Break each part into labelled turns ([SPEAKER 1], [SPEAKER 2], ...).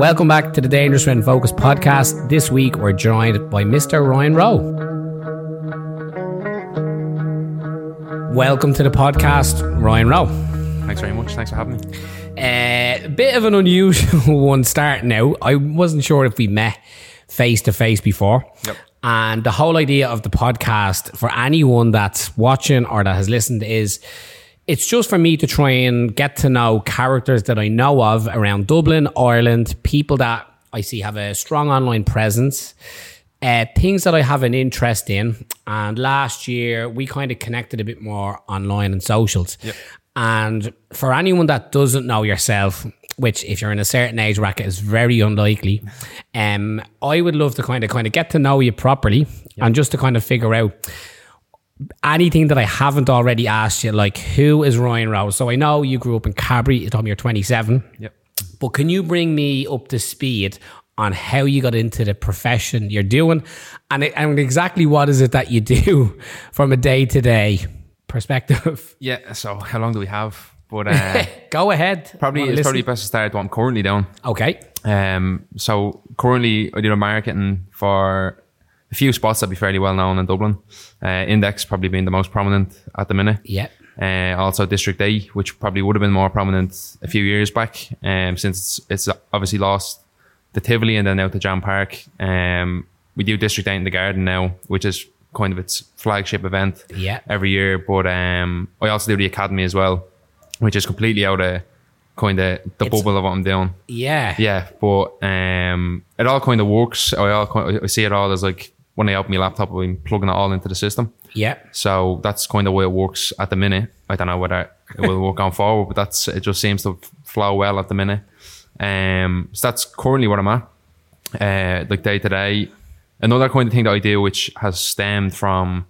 [SPEAKER 1] Welcome back to the Dangerous When Focus podcast. This week we're joined by Mr. Ryan Roe. Welcome to the podcast, Ryan Roe.
[SPEAKER 2] Thanks very much. Thanks for having me.
[SPEAKER 1] A uh, bit of an unusual one starting out. I wasn't sure if we met face to face before.
[SPEAKER 2] Yep.
[SPEAKER 1] And the whole idea of the podcast for anyone that's watching or that has listened is it's just for me to try and get to know characters that I know of around Dublin, Ireland, people that I see have a strong online presence, uh, things that I have an interest in. And last year, we kind of connected a bit more online and socials.
[SPEAKER 2] Yep.
[SPEAKER 1] And for anyone that doesn't know yourself, which if you're in a certain age bracket is very unlikely, um, I would love to kind of kind of get to know you properly and just to kind of figure out anything that I haven't already asked you, like who is Ryan Roe? So I know you grew up in Cabra, you told me you're 27.
[SPEAKER 2] Yep.
[SPEAKER 1] But can you bring me up to speed on how you got into the profession you're doing and, and exactly what is it that you do from a day to day perspective?
[SPEAKER 2] Yeah. So how long do we have? But uh,
[SPEAKER 1] Go ahead.
[SPEAKER 2] probably it's
[SPEAKER 1] listen?
[SPEAKER 2] probably best to start what I'm currently doing.
[SPEAKER 1] Okay.
[SPEAKER 2] Um, so currently I do marketing for a few spots that be fairly well known in Dublin. Uh, Index probably being the most prominent at the minute.
[SPEAKER 1] Yeah.
[SPEAKER 2] Uh, also District 8, which probably would have been more prominent a few years back, um, since it's, it's obviously lost the Tivoli and then now to Jam Park. Um, we do District 8 in the Garden now, which is kind of its flagship event
[SPEAKER 1] Yeah.
[SPEAKER 2] every year. But um, I also do the Academy as well, which is completely out of kind of the
[SPEAKER 1] It's-
[SPEAKER 2] bubble of what I'm doing.
[SPEAKER 1] Yeah.
[SPEAKER 2] Yeah, but um, it all kind of works. I all I see it all as like when I open my laptop, I'm plugging it all into the system.
[SPEAKER 1] Yeah.
[SPEAKER 2] So that's kind of the way it works at the minute. I don't know whether it will work on forward, but that's it. Just seems to flow well at the minute. Um, so that's currently what I'm at. Uh, like day to day. Another kind of thing that I do, which has stemmed from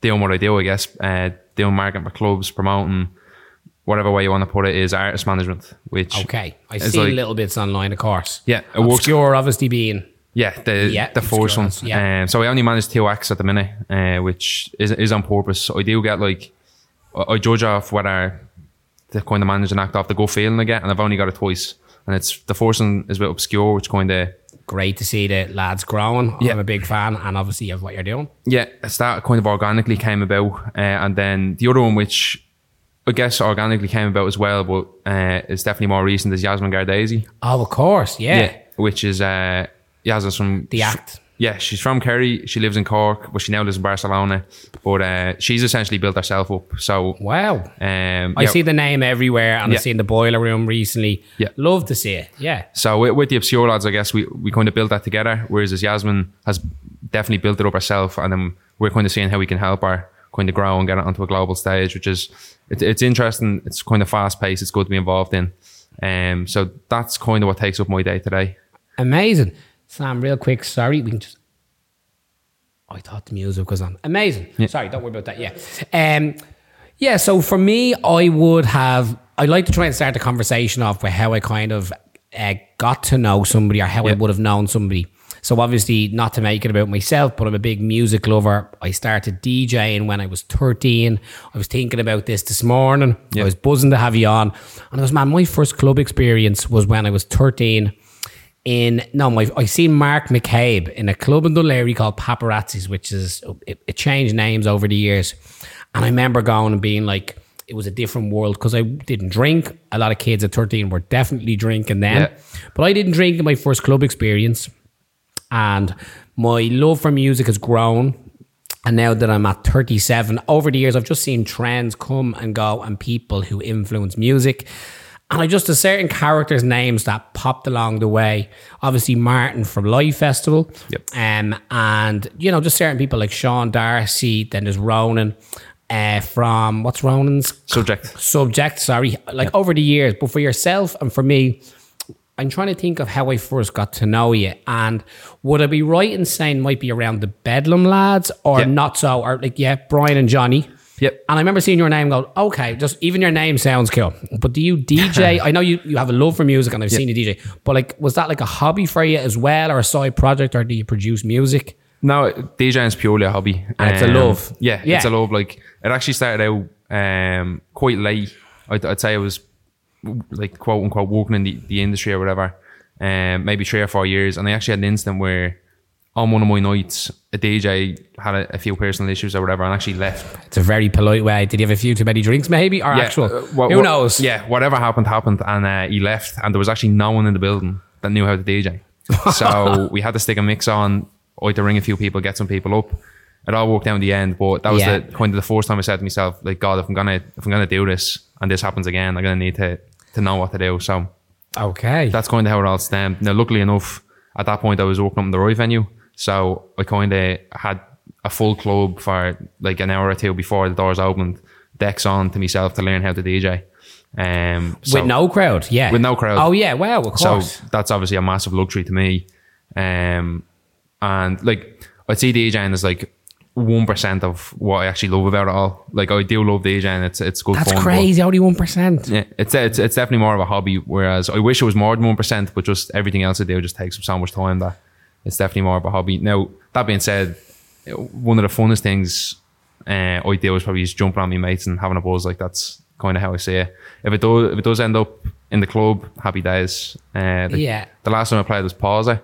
[SPEAKER 2] doing what I do, I guess, uh, doing marketing for clubs, promoting whatever way you want to put it, is artist management. Which
[SPEAKER 1] Okay. I see
[SPEAKER 2] like-
[SPEAKER 1] little bits online, of course.
[SPEAKER 2] yeah, it works
[SPEAKER 1] Obskür, obviously, being.
[SPEAKER 2] Yeah, the
[SPEAKER 1] Yeah,
[SPEAKER 2] the first one.
[SPEAKER 1] yeah.
[SPEAKER 2] Um, so I only manage two acts at the minute, uh, which is is on purpose. I do get like I I judge off whether the kind of manage an act off the go feeling I get, and I've only got it twice. And it's the first one is a bit obscure, which kind of
[SPEAKER 1] Great to see the lads growing.
[SPEAKER 2] Yeah.
[SPEAKER 1] I'm a big fan, and obviously of what you're doing.
[SPEAKER 2] yeah, it's that kind of organically came about, uh, and then the other one, which I guess organically came about as well, but uh, it's definitely more recent, is Yasmin Gardezi.
[SPEAKER 1] Oh, of course. Yeah.
[SPEAKER 2] which is uh, Yasmin's from
[SPEAKER 1] The act.
[SPEAKER 2] Yeah, she's from Kerry. She lives in Cork, but she now lives in Barcelona. But uh, she's essentially built herself up. So
[SPEAKER 1] Wow.
[SPEAKER 2] um,
[SPEAKER 1] I
[SPEAKER 2] yeah,
[SPEAKER 1] see the name everywhere, and
[SPEAKER 2] Yeah.
[SPEAKER 1] I've seen the boiler room recently.
[SPEAKER 2] Yeah.
[SPEAKER 1] Love to see it. Yeah.
[SPEAKER 2] So with, with the Obskür lads, I guess we, we kind of built that together. Whereas as Yasmin has definitely built it up herself, and then we're kind of seeing how we can help her kind of grow and get it onto a global stage, which is it, it's interesting. It's kind of fast paced. It's good to be involved in. Um, so that's kind of what takes up my day today.
[SPEAKER 1] Amazing. Sam, real quick, sorry, we can just. I thought the music was on. Amazing. Sorry, don't worry about that. Yeah. Um, yeah, so for me, I would have, I'd like to try and start the conversation off with how I kind of uh, got to know somebody or how I would have known somebody. So obviously, not to make it about myself, but I'm a big music lover. I started DJing when I was 13. I was thinking about this this morning.
[SPEAKER 2] Yeah.
[SPEAKER 1] I was buzzing to have you on. And I was, man, my first club experience was when I was 13 in no, my I seen Mark McCabe in a club in Dún Laoghaire called Paparazzis, which is it, it changed names over the years, and I remember going and being like, it was a different world because I didn't drink. A lot of kids at thirteen were definitely drinking then,
[SPEAKER 2] Yeah.
[SPEAKER 1] but I didn't drink in my first club experience, and my love for music has grown. And now that I'm at 37, over the years, I've just seen trends come and go and people who influence music. And I just, there's certain characters' names that popped along the way. Obviously, Martin from Life Festival.
[SPEAKER 2] Yep.
[SPEAKER 1] Um, and, you know, just certain people like Sean Darcy, then there's Ronan uh, from, what's Ronan's
[SPEAKER 2] Subject.
[SPEAKER 1] subject? Sorry. Like over the years. But for yourself and for me, I'm trying to think of how I first got to know you. And would I be right in saying might be around the Bedlam lads or
[SPEAKER 2] Yeah.
[SPEAKER 1] not so? Or like, yeah, Brian and Johnny.
[SPEAKER 2] Yep.
[SPEAKER 1] And I remember seeing your name and go, okay, just even your name sounds cool. But do you DJ? I know you, you have a love for music and I've seen you DJ, but like, was that like a hobby for you as well or a side project or do you produce music?
[SPEAKER 2] No, DJing is purely a hobby.
[SPEAKER 1] And it's a love.
[SPEAKER 2] Yeah,
[SPEAKER 1] Yeah.
[SPEAKER 2] it's a love. Like it actually started out um, quite late. I'd, I'd say I was like quote unquote working in the, the industry or whatever. um, maybe three or four years, and I actually had an instant where on one of my nights, a DJ had a, a few personal issues or whatever, and actually left.
[SPEAKER 1] It's a very polite way. Did he have a few too many drinks, maybe, or actual?
[SPEAKER 2] uh,
[SPEAKER 1] Who knows?
[SPEAKER 2] Yeah, whatever happened happened, and uh, he left, and there was actually no one in the building that knew how to DJ. so we had to stick a mix on. I had to ring a few people, get some people up. It all worked out in the end, but that was
[SPEAKER 1] Yeah.
[SPEAKER 2] the kind of the first time I said to myself, like, God, if I'm gonna if I'm gonna do this and this happens again, I'm gonna need to to know what to do. So
[SPEAKER 1] Okay.
[SPEAKER 2] that's kind of how it all stemmed. Now, luckily enough, at that point I was working up in the Roy venue, so I kind of had a full club for like an hour or two before the doors opened, decks on to myself to learn how to DJ. Um, so,
[SPEAKER 1] with no crowd, yeah.
[SPEAKER 2] With no crowd.
[SPEAKER 1] Oh yeah, wow, of
[SPEAKER 2] so that's obviously a massive luxury to me. Um, and like I'd see DJing as like one percent of what I actually love about it all. Like I do love DJing; it's it's good
[SPEAKER 1] That's
[SPEAKER 2] fun.
[SPEAKER 1] crazy. Only one percent.
[SPEAKER 2] yeah, it's, it's it's definitely more of a hobby. Whereas I wish it was more than one percent, but just everything else I do just takes up so much time that it's definitely more of a hobby. Now that being said, one of the funnest things uh, I do is probably just jumping on my mates and having a buzz. Like that's kind of how I see it. If it does if it does end up in the club, happy days. Uh, the,
[SPEAKER 1] Yeah.
[SPEAKER 2] The last time I played was Pause.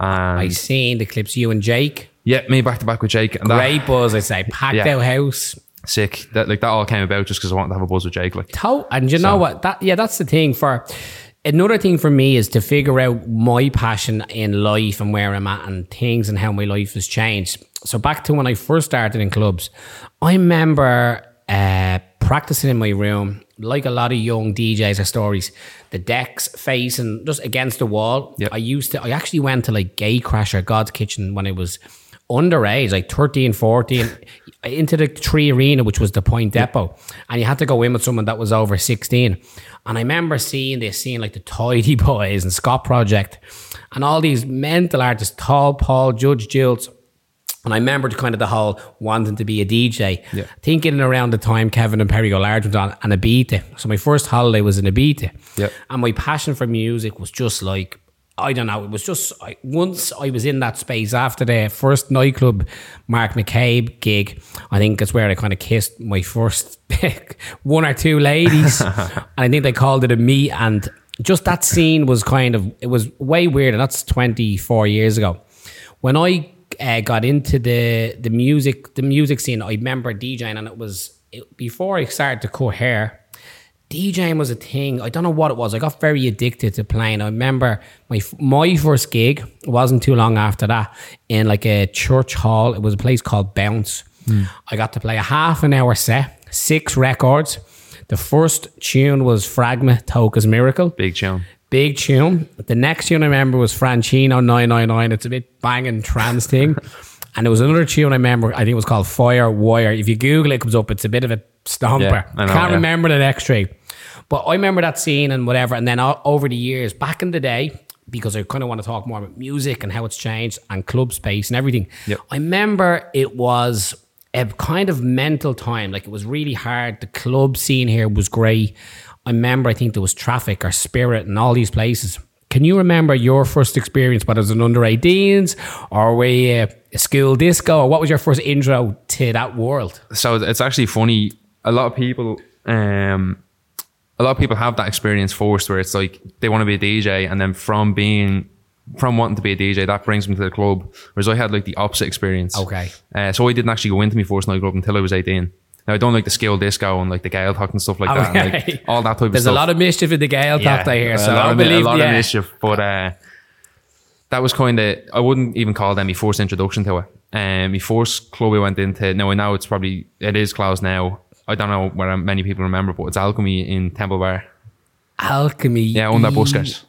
[SPEAKER 1] I seen the clips. You and Jake,
[SPEAKER 2] yeah, me back to back with Jake. And that,
[SPEAKER 1] great buzz. I say packed
[SPEAKER 2] Yeah.
[SPEAKER 1] out house.
[SPEAKER 2] sick. That like that all came about just because I wanted to have a buzz with Jake. Like
[SPEAKER 1] To- and you know what? That yeah, that's the thing. For another thing for me is to figure out my passion in life and where I'm at and things and how my life has changed. So back to when I first started in clubs, I remember uh, practicing in my room, like a lot of young DJs or stories, the decks facing just against the wall.
[SPEAKER 2] Yep.
[SPEAKER 1] I used to. I actually went to like Gatecrasher, God's Kitchen when I was underage, like 13, 14, into the 3Arena, which was the Point Depot. And you had to go in with someone that was over 16. And I remember seeing this, seeing like the Tidy Boys and Scot Project and all these mental artists, Tall Paul, Judge Jules. And I remembered kind of the whole wanting to be a DJ.
[SPEAKER 2] Yeah.
[SPEAKER 1] Thinking around the time Kevin and Perry Go Large went on and Ibiza. So my first holiday was in Ibiza.
[SPEAKER 2] Yep.
[SPEAKER 1] And my passion for music was just like, I don't know, it was just, I, once I was in that space after the first nightclub Mark McCabe gig, I think that's where I kind of kissed my first pick, one or two ladies. and I think they called it a me. And just that scene was kind of, it was way weird. And that's 24 years ago. When I uh, got into the the music the music scene, I remember DJing, and it was it, before I started to cut hair. DJing was a thing. I don't know what it was. I got very addicted to playing. I remember my my first gig wasn't too long after that in like a church hall. It was a place called Bounce. Hmm. I got to play a half an hour set, six records. The first tune was Fragma Toca's Miracle.
[SPEAKER 2] big tune.
[SPEAKER 1] Big tune. The next tune I remember was Franchino 999. It's a bit banging trance thing. And there was another tune I remember, I think it was called Fire Wire. If you Google it, it comes up. It's a bit of a stomper.
[SPEAKER 2] Yeah, I know,
[SPEAKER 1] Can't
[SPEAKER 2] yeah.
[SPEAKER 1] remember the next three. But I remember that scene and whatever. And then o- over the years, back in the day, because I kind of want to talk more about music and how it's changed and club space and everything.
[SPEAKER 2] Yep.
[SPEAKER 1] I remember it was a kind of mental time. Like it was really hard. The club scene here was great. I remember, I think there was traffic or spirit and all these places. Can you remember your first experience, whether it was an under 18s or a school disco, or what was your first intro to that world?
[SPEAKER 2] so it's actually funny. A lot of people, um, a lot of people have that experience first, where it's like they want to be a DJ, and then from being, from wanting to be a DJ, that brings them to the club. Whereas I had like the opposite experience.
[SPEAKER 1] Okay.
[SPEAKER 2] Uh, so I didn't actually go into my first nightclub until I was eighteen. Now I don't like the skill disco and like the talk and stuff like that, and, like all that type of
[SPEAKER 1] There's
[SPEAKER 2] stuff.
[SPEAKER 1] a lot of mischief in the Gaeltacht I hear, so
[SPEAKER 2] a lot,
[SPEAKER 1] I
[SPEAKER 2] of,
[SPEAKER 1] believe
[SPEAKER 2] a lot
[SPEAKER 1] yeah.
[SPEAKER 2] of mischief. But uh, that was kind of I wouldn't even call that my first introduction to it. Um, my first club I went into. Now I know it's probably it is closed now. I don't know where many people remember, but it's Alchemy in Temple Bar.
[SPEAKER 1] Alchemy.
[SPEAKER 2] Yeah, on that buskers.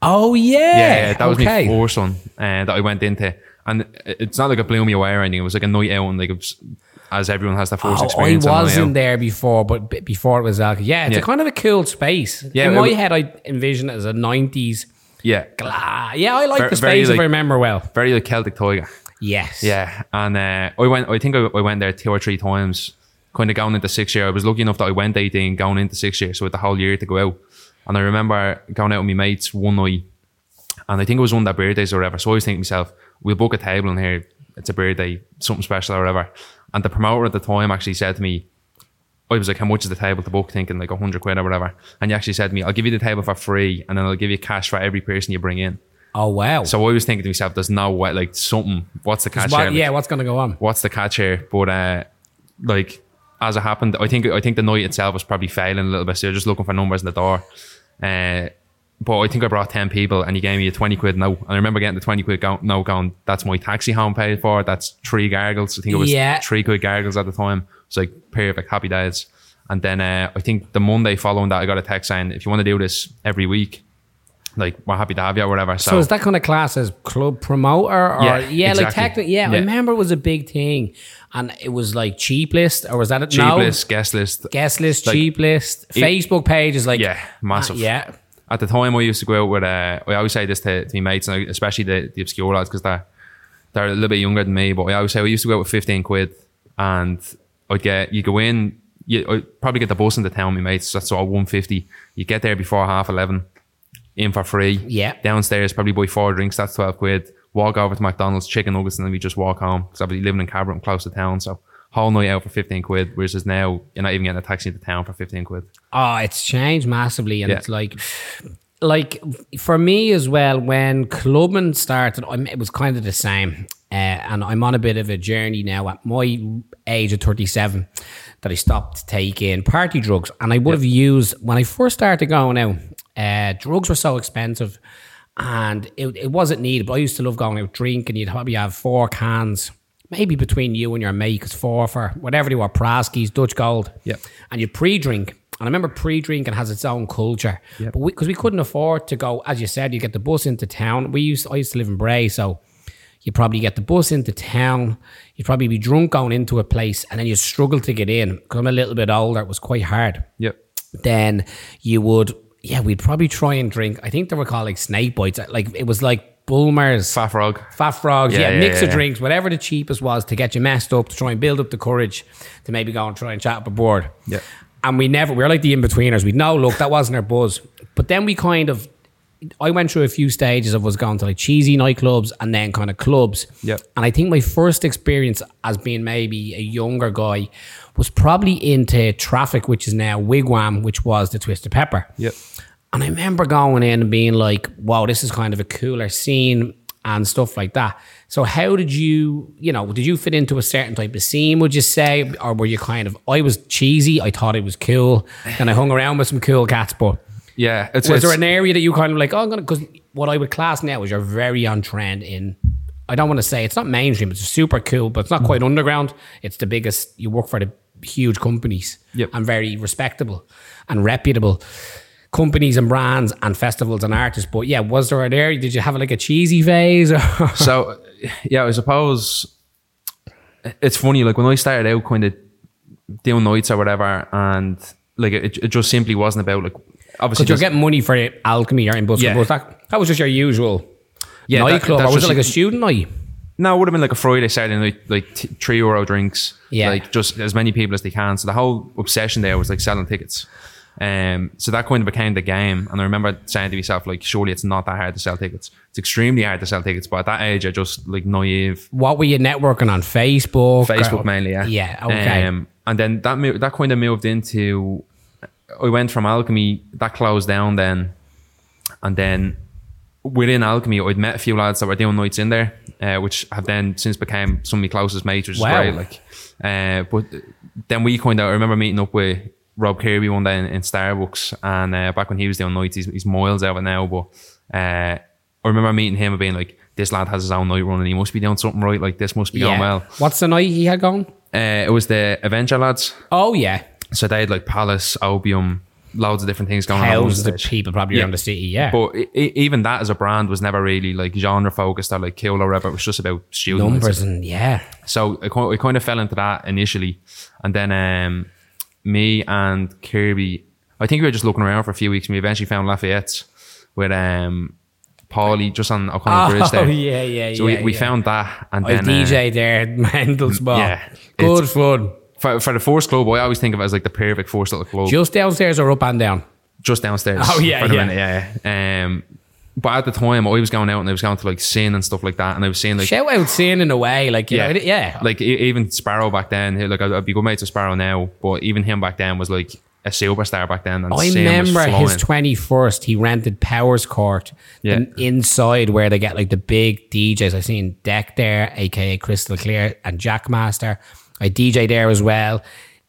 [SPEAKER 1] Oh yeah.
[SPEAKER 2] Yeah, yeah, that was
[SPEAKER 1] okay.
[SPEAKER 2] my first one uh, that I went into, and it's not like it blew me away or anything. It was like a night out, and like it was, as everyone has their first
[SPEAKER 1] Oh, I
[SPEAKER 2] experience. a night
[SPEAKER 1] wasn't there before, but b- before it was Alchemy. Yeah, it's
[SPEAKER 2] Yeah.
[SPEAKER 1] a kind of a cool space.
[SPEAKER 2] Yeah,
[SPEAKER 1] in my head, I envision it as a '90s.
[SPEAKER 2] Yeah,
[SPEAKER 1] Gla- yeah, I like
[SPEAKER 2] Ver-
[SPEAKER 1] the
[SPEAKER 2] very,
[SPEAKER 1] space if I remember well.
[SPEAKER 2] very like Celtic Tiger.
[SPEAKER 1] Yes.
[SPEAKER 2] Yeah, and uh, I went. I think I, I went there two or three times. Kind of going into sixth year. I was lucky enough that I went eighteen, going into sixth year, so I had the whole year to go out. And I remember going out with my mates one night, and I think it was one of their birthdays or whatever. So I was thinking to myself, we'll book a table in here. It's a birthday, something special or whatever. And the promoter at the time actually said to me, I was like, how much is the table to book? Thinking like a hundred quid or whatever. And he actually said to me, I'll give you the table for free, and then I'll give you cash for every person you bring in.
[SPEAKER 1] Oh wow.
[SPEAKER 2] So I was thinking to myself, there's no way, like something. What's the catch
[SPEAKER 1] What-
[SPEAKER 2] here? Like,
[SPEAKER 1] yeah, what's gonna go on?
[SPEAKER 2] What's the catch here? But uh, like as it happened, I think I think the night itself was probably failing a little bit. So you're just looking for numbers in the door. Uh, but I think I brought ten people, and he gave me a twenty quid note. And I remember getting the twenty quid go- note going. That's my taxi home paid for. That's three gargles. I think it was
[SPEAKER 1] Yeah.
[SPEAKER 2] three quid gargles at the time. It's like perfect, happy days. And then uh, I think the Monday following that, I got a text saying, if you want to do this every week, like we're happy to have you or whatever. So,
[SPEAKER 1] So is that kind of class as club promoter or
[SPEAKER 2] Yeah,
[SPEAKER 1] yeah, like
[SPEAKER 2] exactly.
[SPEAKER 1] technically yeah, I remember it was a big thing. And it was like cheap list or was that it?
[SPEAKER 2] cheap
[SPEAKER 1] no.
[SPEAKER 2] list, guest list,
[SPEAKER 1] Guest list,
[SPEAKER 2] Like,
[SPEAKER 1] cheap list. Facebook page is like
[SPEAKER 2] yeah, massive.
[SPEAKER 1] uh, yeah.
[SPEAKER 2] At the time I used to go out with uh, I always say this to, to my mates and especially the, the Obskür lads because they're they're a little bit younger than me but I always say we used to go out with 15 quid and I'd get you go in you I'd probably get the bus into town my mates that's all 150 you get there before half 11 in for free
[SPEAKER 1] Yeah.
[SPEAKER 2] downstairs probably buy four drinks that's 12 quid walk over to McDonald's chicken nuggets and then we just walk home because I'll be living in Cabra I'm close to town so whole night out for 15 quid whereas now you're not even getting a taxi into town for 15 quid
[SPEAKER 1] Oh, it's changed massively, and
[SPEAKER 2] Yeah.
[SPEAKER 1] it's like, like for me as well. When clubbing started, it was kind of the same, uh, and I'm on a bit of a journey now at my age of 37 that I stopped taking party drugs, and I would have used when I first started going out. Uh, drugs were so expensive, and it, it wasn't needed. But I used to love going out drinking. You'd probably have four cans. Maybe between you and your mate, because four for whatever they were, Praskies, Dutch Gold
[SPEAKER 2] Yep.
[SPEAKER 1] and you pre-drink. And I remember pre-drinking has its own culture, but because we, couldn't afford to go, as you said, you get the bus into town. We used, I used to live in Bray, so you probably get the bus into town. You'd probably be drunk going into a place, and then you'd struggle to get in. Because I'm a little bit older, it was quite hard.
[SPEAKER 2] yep
[SPEAKER 1] Then you would, yeah, we'd probably try and drink. I think they were called like snake bites. Like it was like Bulmers.
[SPEAKER 2] Fat Frog
[SPEAKER 1] Fat frogs, yeah,
[SPEAKER 2] Yeah, yeah,
[SPEAKER 1] mix of
[SPEAKER 2] yeah.
[SPEAKER 1] drinks, whatever the cheapest was to get you messed up, to try and build up the courage to maybe go and try and chat up a board.
[SPEAKER 2] Yeah.
[SPEAKER 1] And we never, we were like the in betweeners. We'd no, look, that wasn't our buzz. But then we kind of, I went through a few stages of was going to like cheesy nightclubs and then kind of clubs.
[SPEAKER 2] Yep.
[SPEAKER 1] And I think my first experience as being maybe a younger guy was probably into Traffic, which is now Wigwam, which was the Twisted Pepper.
[SPEAKER 2] Yep.
[SPEAKER 1] And I remember going in and being like, wow, this is kind of a cooler scene and stuff like that. So how did you, you know, did you fit into a certain type of scene, would you say? Or were you kind of, I was cheesy, I thought it was cool, and I hung around with some cool cats, but
[SPEAKER 2] Yeah, it's,
[SPEAKER 1] was
[SPEAKER 2] it's
[SPEAKER 1] there an area that you kind of like, oh, I'm going to, because what I would class now is you're very on trend in, I don't want to say it's not mainstream, it's super cool, but it's not quite underground. It's the biggest, you work for the huge companies
[SPEAKER 2] Yep.
[SPEAKER 1] and very respectable and reputable companies and brands and festivals and artists. But yeah, was there an area, did you have like a cheesy phase? Or?
[SPEAKER 2] so yeah, I suppose it's funny. Like when I started out, kind of doing nights or whatever, and like it, it just simply wasn't about like obviously
[SPEAKER 1] Because you're getting money for alchemy or in Buster
[SPEAKER 2] Yeah.
[SPEAKER 1] That, that was just your usual
[SPEAKER 2] Yeah, that-
[SPEAKER 1] nightclub.
[SPEAKER 2] that's
[SPEAKER 1] or was it like a student night?
[SPEAKER 2] no, it would have been like a Friday, Saturday night, like t- three euro drinks.
[SPEAKER 1] Yeah.
[SPEAKER 2] like just as many people as they can. So the whole obsession there was like selling tickets. Um, so that kind of became the game. And I remember saying to myself, like, surely it's not that hard to sell tickets. It's extremely hard to sell tickets. But at that age, I just like naive.
[SPEAKER 1] What were you networking on? Facebook?
[SPEAKER 2] Facebook
[SPEAKER 1] Or-
[SPEAKER 2] mainly, yeah.
[SPEAKER 1] Yeah, okay.
[SPEAKER 2] Um, and then that mo- that kind of moved into. I went from alchemy that closed down then, and then within alchemy, I'd met a few lads that were doing nights in there, uh, which have then since became some of my closest mates, which is
[SPEAKER 1] Wow.
[SPEAKER 2] great. Like, uh, but then we kind of I remember meeting up with Rob Kirby one day in, in Starbucks, and uh, back when he was doing nights, he's, he's miles out of it now, but. Uh, I remember meeting him and being like, "This lad has his own night running. He must be doing something right. Like this must be going well."
[SPEAKER 1] What's the night he had going?
[SPEAKER 2] Uh, it was the Avenger lads.
[SPEAKER 1] Oh yeah,
[SPEAKER 2] So they had like Palace, Opium, loads of different things going on. at one
[SPEAKER 1] thousands of people probably
[SPEAKER 2] Yeah.
[SPEAKER 1] around the city. Yeah,
[SPEAKER 2] But i i- even that as a brand was never really like genre focused or like cool or whatever. It was just about students.
[SPEAKER 1] numbers and yeah.
[SPEAKER 2] So it, ki- I kind of fell into that initially. And then um, me and Kirby, I think we were just looking around for a few weeks and we eventually found Lafayette's with um, Paulie just on O'Connell Bridge
[SPEAKER 1] Oh
[SPEAKER 2] there.
[SPEAKER 1] yeah, yeah,
[SPEAKER 2] So
[SPEAKER 1] yeah.
[SPEAKER 2] we, we
[SPEAKER 1] yeah.
[SPEAKER 2] found that. And
[SPEAKER 1] I
[SPEAKER 2] then uh,
[SPEAKER 1] DJ there, Mendel Spa.
[SPEAKER 2] yeah,
[SPEAKER 1] good fun.
[SPEAKER 2] for, for the first club, I always think of it as like the perfect first little club.
[SPEAKER 1] Just downstairs or up and down?
[SPEAKER 2] just downstairs.
[SPEAKER 1] Oh, yeah, yeah.
[SPEAKER 2] minute, yeah. yeah. Um, but at the time, I was going out and I was going to like sin and stuff like that, and I was saying like,
[SPEAKER 1] Shout out sin in a way, like
[SPEAKER 2] yeah,
[SPEAKER 1] know, yeah.
[SPEAKER 2] like even Sparrow back then, like I'd, be good mates with Sparrow now, but even him back then was like a superstar back then. And
[SPEAKER 1] I
[SPEAKER 2] Sin
[SPEAKER 1] remember his twenty first. He rented Powerscourt,
[SPEAKER 2] Yeah.
[SPEAKER 1] inside where they get like the big DJs. I seen Deck there, aka Crystal Clear, and Jackmaster. I DJ there as well.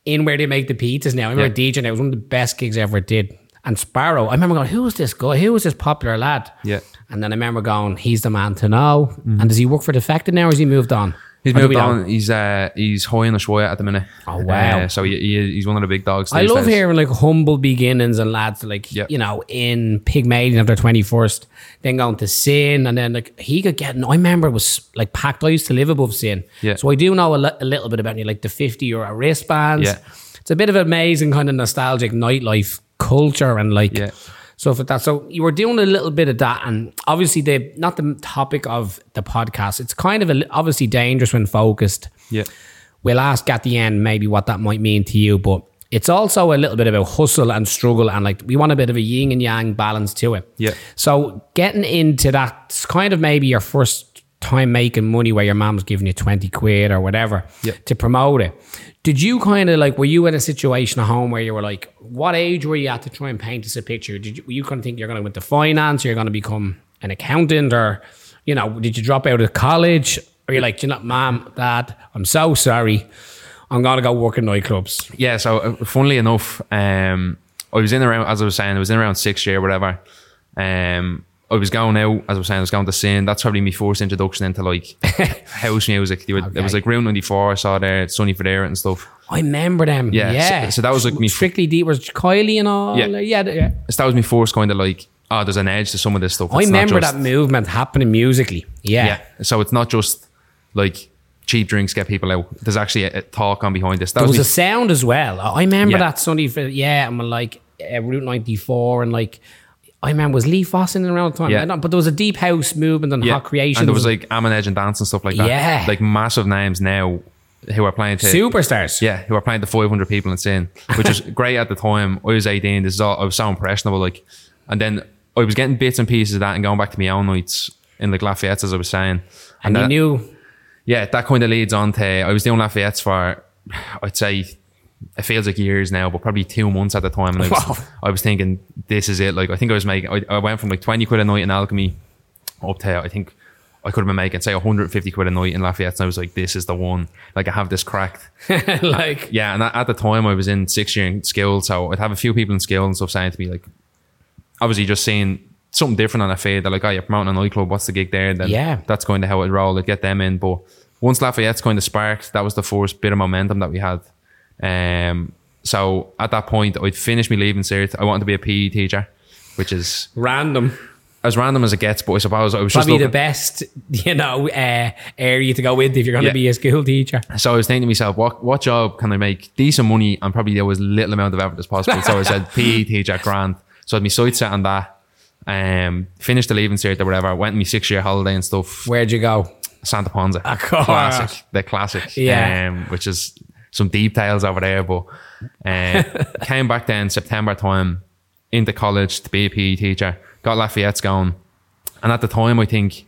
[SPEAKER 1] In where they make the pizzas now. I remember DJing. It was one of the best gigs I ever did. And Sparrow, I remember going, "Who's this guy? Who is this popular lad?"
[SPEAKER 2] Yeah.
[SPEAKER 1] And then I remember going, "He's the man to know." And does he work for Defected now, or has he moved on?
[SPEAKER 2] He's moved
[SPEAKER 1] know?
[SPEAKER 2] on. He's uh, he's high in the Shwaya at the minute.
[SPEAKER 1] Oh, wow.
[SPEAKER 2] Uh, so he, he, he's one of the big dogs.
[SPEAKER 1] I love
[SPEAKER 2] days.
[SPEAKER 1] hearing like humble beginnings and lads like
[SPEAKER 2] Yeah.
[SPEAKER 1] you know in Pygmalion of their twenty first, then going to Sin, and then like he could get. I remember it was like packed. I used to live above Sin,
[SPEAKER 2] Yeah.
[SPEAKER 1] So I do know a, li- a little bit about you, like the fifty euro wristbands.
[SPEAKER 2] Yeah.
[SPEAKER 1] it's a bit of amazing kind of nostalgic nightlife culture and like
[SPEAKER 2] Yeah.
[SPEAKER 1] stuff like that. So you were doing a little bit of that, and obviously the not the topic of the podcast. It's kind of a, obviously dangerous when focused
[SPEAKER 2] Yeah.
[SPEAKER 1] we'll ask at the end maybe what that might mean to you, but it's also a little bit about hustle and struggle, and like we want a bit of a yin and yang balance to it.
[SPEAKER 2] Yeah.
[SPEAKER 1] So getting into that, it's kind of maybe your first time making money where your mom's giving you 20 quid or whatever
[SPEAKER 2] Yeah.
[SPEAKER 1] to promote it. Did you kind of like, were you in a situation at home where you were like, what age were you at to try and paint us a picture? Did you, you kind of think you're going to go into finance, or you're going to become an accountant, or, you know, did you drop out of college? Or you're like, you know, mom, dad, I'm so sorry. I'm going to go work in nightclubs.
[SPEAKER 2] Yeah, so uh, funnily enough, um, I was in around, as I was saying, I was in around sixth year, whatever. Um, I was going out, as I was saying, I was going to sin. That's probably my first introduction into like house music. They would- It was like Route 94, I saw there, Sonny Fodera and stuff.
[SPEAKER 1] I remember them.
[SPEAKER 2] Yeah,
[SPEAKER 1] Yeah.
[SPEAKER 2] so- so that was like me-
[SPEAKER 1] Strictly Deep was Kylie and all.
[SPEAKER 2] Yeah.
[SPEAKER 1] Yeah. yeah.
[SPEAKER 2] So that was my first kind of like, oh, there's an edge to some of this stuff.
[SPEAKER 1] I
[SPEAKER 2] It's not
[SPEAKER 1] remember
[SPEAKER 2] just-
[SPEAKER 1] that movement happening musically. Yeah.
[SPEAKER 2] Yeah. So it's not just like cheap drinks get people out. There's actually a, a talk on behind this. That
[SPEAKER 1] There was
[SPEAKER 2] me-
[SPEAKER 1] a sound as well. I remember
[SPEAKER 2] Yeah.
[SPEAKER 1] that Sunday. For, yeah, I'm like uh, Route 94 and like. I remember was Lee Foss in around the time,
[SPEAKER 2] Yeah.
[SPEAKER 1] But there was a deep house movement and hot creation.
[SPEAKER 2] And there was like Amine Edge and Dance and stuff like that.
[SPEAKER 1] Yeah.
[SPEAKER 2] Like massive names now who are playing to
[SPEAKER 1] superstars.
[SPEAKER 2] Yeah, who are playing to 500 people in Sin, which was great at the time. I was 18. This is all, I was so impressionable. Like, and then I was getting bits and pieces of that and going back to my own nights in like Lafayette, as I was saying.
[SPEAKER 1] and you
[SPEAKER 2] that-
[SPEAKER 1] knew
[SPEAKER 2] yeah, that kind of leads on to I was doing Lafayette's for I'd say it feels like years now, but probably two months at the time. And I was,
[SPEAKER 1] Wow.
[SPEAKER 2] I was thinking, this is it. Like I think I was making I, I went from like twenty quid a night in alchemy up to I think I could have been making say 150 quid a night in Lafayette. And I was like, this is the one. Like I have this cracked.
[SPEAKER 1] like uh,
[SPEAKER 2] Yeah, and at at the time I was in sixth year in skill, so I'd have a few people in skill and stuff saying to me like, obviously just saying something different on a fade. They're like, oh, yeah, you're promoting a nightclub. What's the gig there? Then
[SPEAKER 1] Yeah.
[SPEAKER 2] that's going to how it roll. Like get them in. But once Lafayette's kind of sparked, that was the first bit of momentum that we had. Um, so at that point, I'd finished me leaving cert. I wanted to be a PE teacher, which is
[SPEAKER 1] random.
[SPEAKER 2] as random as it gets. But I suppose I was just
[SPEAKER 1] Probably the best, you know, uh, area to go into if you're going to
[SPEAKER 2] Yeah.
[SPEAKER 1] be a school teacher.
[SPEAKER 2] So I was thinking to myself, what what job can I make decent money and probably there was little amount of effort as possible. so I said PE teacher grand. So I had my sights set on that. Um, finished the leaving cert or whatever. Went on my six year holiday and stuff.
[SPEAKER 1] Where'd you go?
[SPEAKER 2] Santa Ponsa,
[SPEAKER 1] Of course.
[SPEAKER 2] classic, the classic.
[SPEAKER 1] Yeah.
[SPEAKER 2] um, which is some details over there. But uh, came back then September time into college to be a PE teacher. Got Lafayette's going, and at the time I think.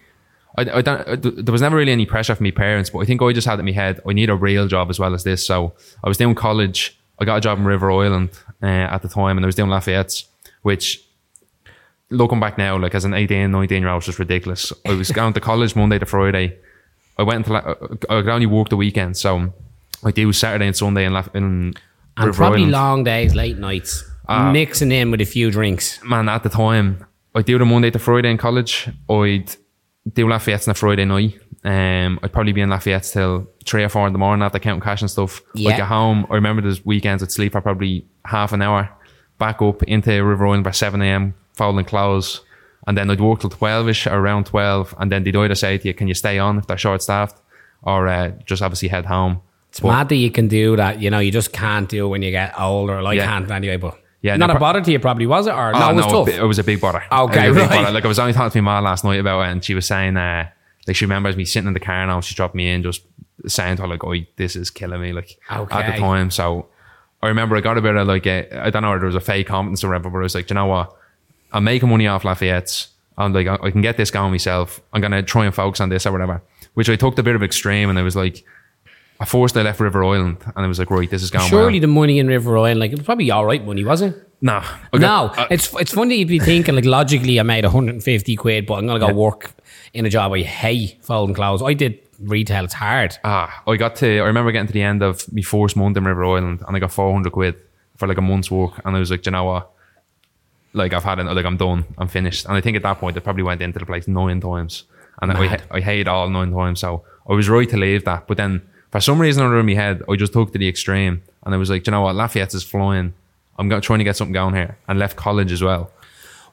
[SPEAKER 2] I, I don't, I- there was never really any pressure from my parents, but I think I just had in my head, I need a real job as well as this. So I was doing college. I got a job in River Island uh, at the time, and I was doing Lafayette's, which looking back now, like as an 18, 19 year old, was just ridiculous. I was going to college Monday to Friday. I went to, La- I could only work the weekend. So I do Saturday and Sunday in, Laf- in
[SPEAKER 1] And
[SPEAKER 2] River
[SPEAKER 1] probably
[SPEAKER 2] Island.
[SPEAKER 1] long days, late nights,
[SPEAKER 2] Ah.
[SPEAKER 1] mixing in with a few drinks.
[SPEAKER 2] man, at the time, I'd do the Monday to Friday in college. I'd do Lafayette's on a Friday night. Um, I'd probably be in Lafayette's till three or four in the morning after counting cash and stuff.
[SPEAKER 1] Yeah.
[SPEAKER 2] I'd get home. I remember those weekends I'd sleep for probably half an hour, back up into River Island by 7 a.m., folding clothes. And then I'd work till 12 ish or around 12. And then they'd either say to you, can you stay on if they're short staffed? Or uh, just obviously head home.
[SPEAKER 1] It's mad that you can do that. You know, you just can't do it when you get older. I
[SPEAKER 2] Yeah.
[SPEAKER 1] can't anyway, but
[SPEAKER 2] Yeah,
[SPEAKER 1] not
[SPEAKER 2] no,
[SPEAKER 1] a
[SPEAKER 2] pro-
[SPEAKER 1] bother to you, probably was it? Or no,
[SPEAKER 2] Oh,
[SPEAKER 1] it was tough.
[SPEAKER 2] It was a big bother.
[SPEAKER 1] Okay,
[SPEAKER 2] It was a big
[SPEAKER 1] right.
[SPEAKER 2] bother. Like I was only talking to my mom last night about it, and she was saying, uh, like she remembers me sitting in the car now. She dropped me in, just saying to her like, "Oh, this is killing me." Like at the time, so I remember I got a bit of like, a, I don't know, if there was a fake confidence or whatever, but I was like, "Do you know what? I'm making money off Lafayette's. I'm like, I, I can get this going myself. I'm gonna try and focus on this or whatever. Which I took a bit of extreme, and I was like, at first I left River Island, and I was like, right, this is going
[SPEAKER 1] Surely
[SPEAKER 2] well.
[SPEAKER 1] the money in River Island, like it was probably all right money, was it?
[SPEAKER 2] No, I
[SPEAKER 1] No,
[SPEAKER 2] I-
[SPEAKER 1] it's it's funny you'd be thinking like logically I made 150 quid, but I'm gonna go
[SPEAKER 2] Yeah.
[SPEAKER 1] work in a job where I hate folding clothes. I did retail; it's hard.
[SPEAKER 2] Ah, I got to. I remember getting to the end of my first month in River Island, and I got four hundred quid for like a month's work, and I was like, "Do you know what? Like I've had it. Like I'm done. I'm finished." And I think at that point, I probably went into the place nine times, and I, I hated all nine times. So I was right to leave that. But then for some reason under my head, I just took to the extreme, and I was like, "Do you know what? Lafayette is flying. I'm trying to get something going here, and left college as well."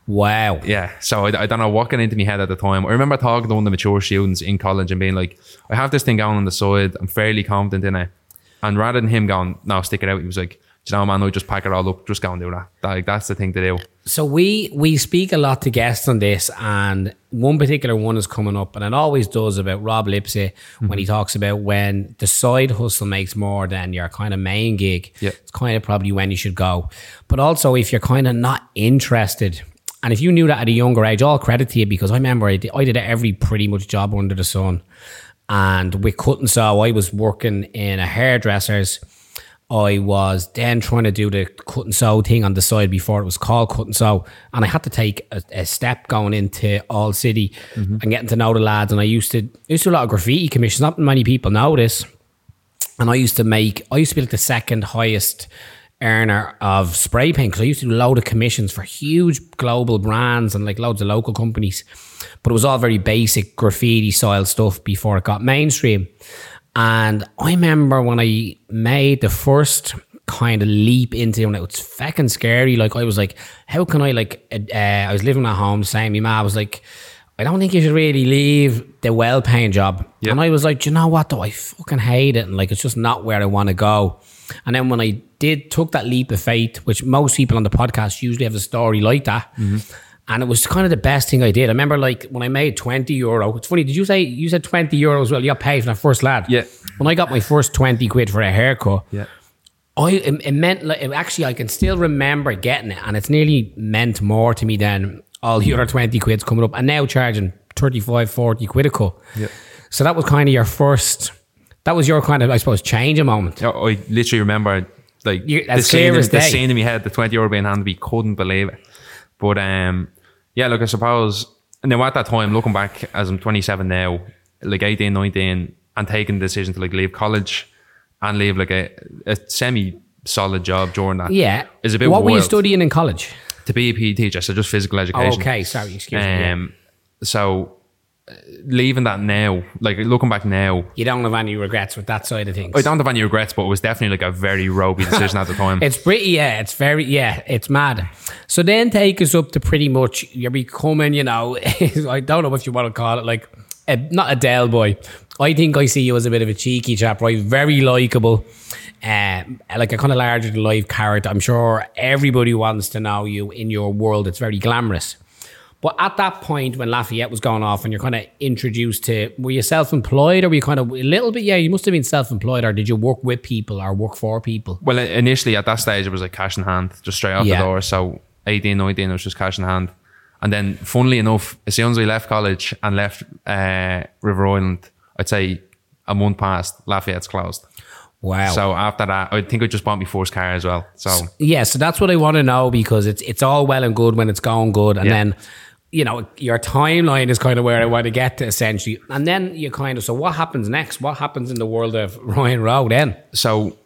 [SPEAKER 1] Wow.
[SPEAKER 2] Yeah, so I, I don't know what got into my head at the time. I remember talking to one of the mature students in college and being like, I have this thing going on the side. I'm fairly confident in it. And rather than him going, no, stick it out, he was like, "Do you know, man, I just pack it all up, just go and do that. that like, that's the thing to do.
[SPEAKER 1] So we we speak a lot to guests on this, and one particular one is coming up, and it always does about Rob Lipsett when he mm-hmm. talks about when the side hustle makes more than your kind of main gig.
[SPEAKER 2] Yeah.
[SPEAKER 1] It's kind of probably when you should go. But also, if you're kind of not interested, and if you knew that at a younger age, all credit to you because I remember I did, I did every pretty much job under the sun. And with cut and sew, I was working in a hairdresser's. I was then trying to do the cut and sew thing on the side before it was called cut and sew. And I had to take a, a step going into All City mm-hmm. and getting to know the lads. And I used to I used to do a lot of graffiti commissions. Not many people know this. And I used to make, I used to be like the second highest earner of spray paint because I used to do a load of commissions for huge global brands and like loads of local companies. But it was all very basic graffiti style stuff before it got mainstream. And I remember when I made the first kind of leap into it, and it was fucking scary. Like I was like, how can I like? Uh, I was living at home, saying my ma was like, I don't think you should really leave the well-paying job.
[SPEAKER 2] Yeah.
[SPEAKER 1] And I was like, "Do you know what though? I fucking hate it, and like it's just not where I want to go. And then when I did took that leap of faith, which most people on the podcast usually have a story like that. And it was kind of the best thing I did. I remember like when I made 20 euro. It's funny, did you say you said 20 euro as well? You got paid for that first lad.
[SPEAKER 2] Yeah.
[SPEAKER 1] When I got my first 20 quid for a haircut,
[SPEAKER 2] Yeah.
[SPEAKER 1] I it, meant like it, actually I can still remember getting it, and it's nearly meant more to me than all the other twenty quids coming up, and now charging 35, 40 quid a cut.
[SPEAKER 2] Yeah.
[SPEAKER 1] So that was kind of your first. That was your kind of, I suppose, change a moment.
[SPEAKER 2] I literally remember like
[SPEAKER 1] You-
[SPEAKER 2] the scene, in, the scene in my head, the 20 euro being handed we couldn't believe it. But um, yeah, look, I suppose, and then at that time, looking back as I'm 27 now, like 18, 19, and taking the decision to like leave college and leave like a, a semi solid job during that.
[SPEAKER 1] Yeah.
[SPEAKER 2] Is a bit
[SPEAKER 1] What were you studying in college?
[SPEAKER 2] To be a PE teacher, so just physical
[SPEAKER 1] Oh,
[SPEAKER 2] education.
[SPEAKER 1] okay, sorry, excuse me. yeah.
[SPEAKER 2] Um, so uh, leaving that now, like looking back now,
[SPEAKER 1] You don't have any regrets with that side of things.
[SPEAKER 2] I don't have any regrets, but it was definitely like a very ropey decision at the time.
[SPEAKER 1] It's pretty, yeah. It's very, yeah. It's mad. So then take us up to pretty much you're becoming, you know, I don't know if you want to call it, like a, not a Del Boy. I think I see you as a bit of a cheeky chap, right? Very likable, um, like a kind of larger than life character. I'm sure everybody wants to know you in your world. It's very glamorous. But at that point when Lafayette was going off and you're kind of introduced to, were you self employed or were you kind of a little bit? Yeah, you must have been self employed or did you work with people or work for people?
[SPEAKER 2] Well, initially at that stage, it was like cash in hand, just straight out
[SPEAKER 1] Yeah.
[SPEAKER 2] the door. So 18, 19, it was just cash in hand. And then, funnily enough, as soon as we left college and left uh, River Island, I'd say a month passed, Lafayette's closed.
[SPEAKER 1] Wow.
[SPEAKER 2] So after that, I think I just bought my first car as well. So
[SPEAKER 1] Yeah, so that's what I want to know because it's it's all well and good when it's going good, and
[SPEAKER 2] Yeah.
[SPEAKER 1] then you know your timeline is kind of where I want to get to essentially, and then you kind of so what happens next? What happens in the world of Ryan Roe then?
[SPEAKER 2] so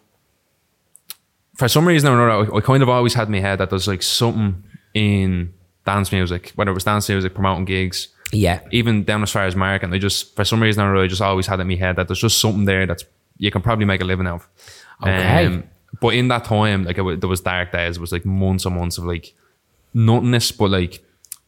[SPEAKER 2] for some reason or another, I, kind of always had in my head that there's like something in dance music, whether it was dance music, promoting gigs,
[SPEAKER 1] Yeah,
[SPEAKER 2] even down as far as marketing. I just, for some reason or another, I just always had in my head that there's just something there that's you can probably make a living out of.
[SPEAKER 1] Okay.
[SPEAKER 2] Um, but in that time, like it, there was dark days. It was like months and months of like nothingness. But like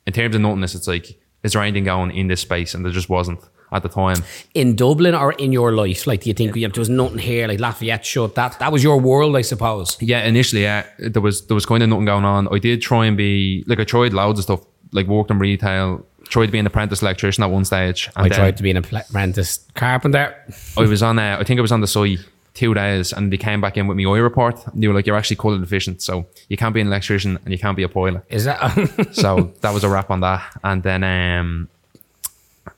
[SPEAKER 2] in terms of nothingness, it's like is there anything going in this space? And there just wasn't at the time.
[SPEAKER 1] in Dublin or in your life, like do you think know, there was nothing here, like Lafayette shut that that was your world, I suppose.
[SPEAKER 2] Yeah, initially, yeah, there was there was kind of nothing going on. I did try and be like I tried loads of stuff, like worked in retail, tried to be an apprentice electrician at one stage. And
[SPEAKER 1] I
[SPEAKER 2] then
[SPEAKER 1] tried to be an apprentice carpenter.
[SPEAKER 2] I was on, uh, I think I was on the site two days, and they came back in with me oil report. And they were like, "You're actually colour deficient, so you can't be an electrician and you can't be a pilot."
[SPEAKER 1] Is that?
[SPEAKER 2] so that was a wrap on that. And then, um,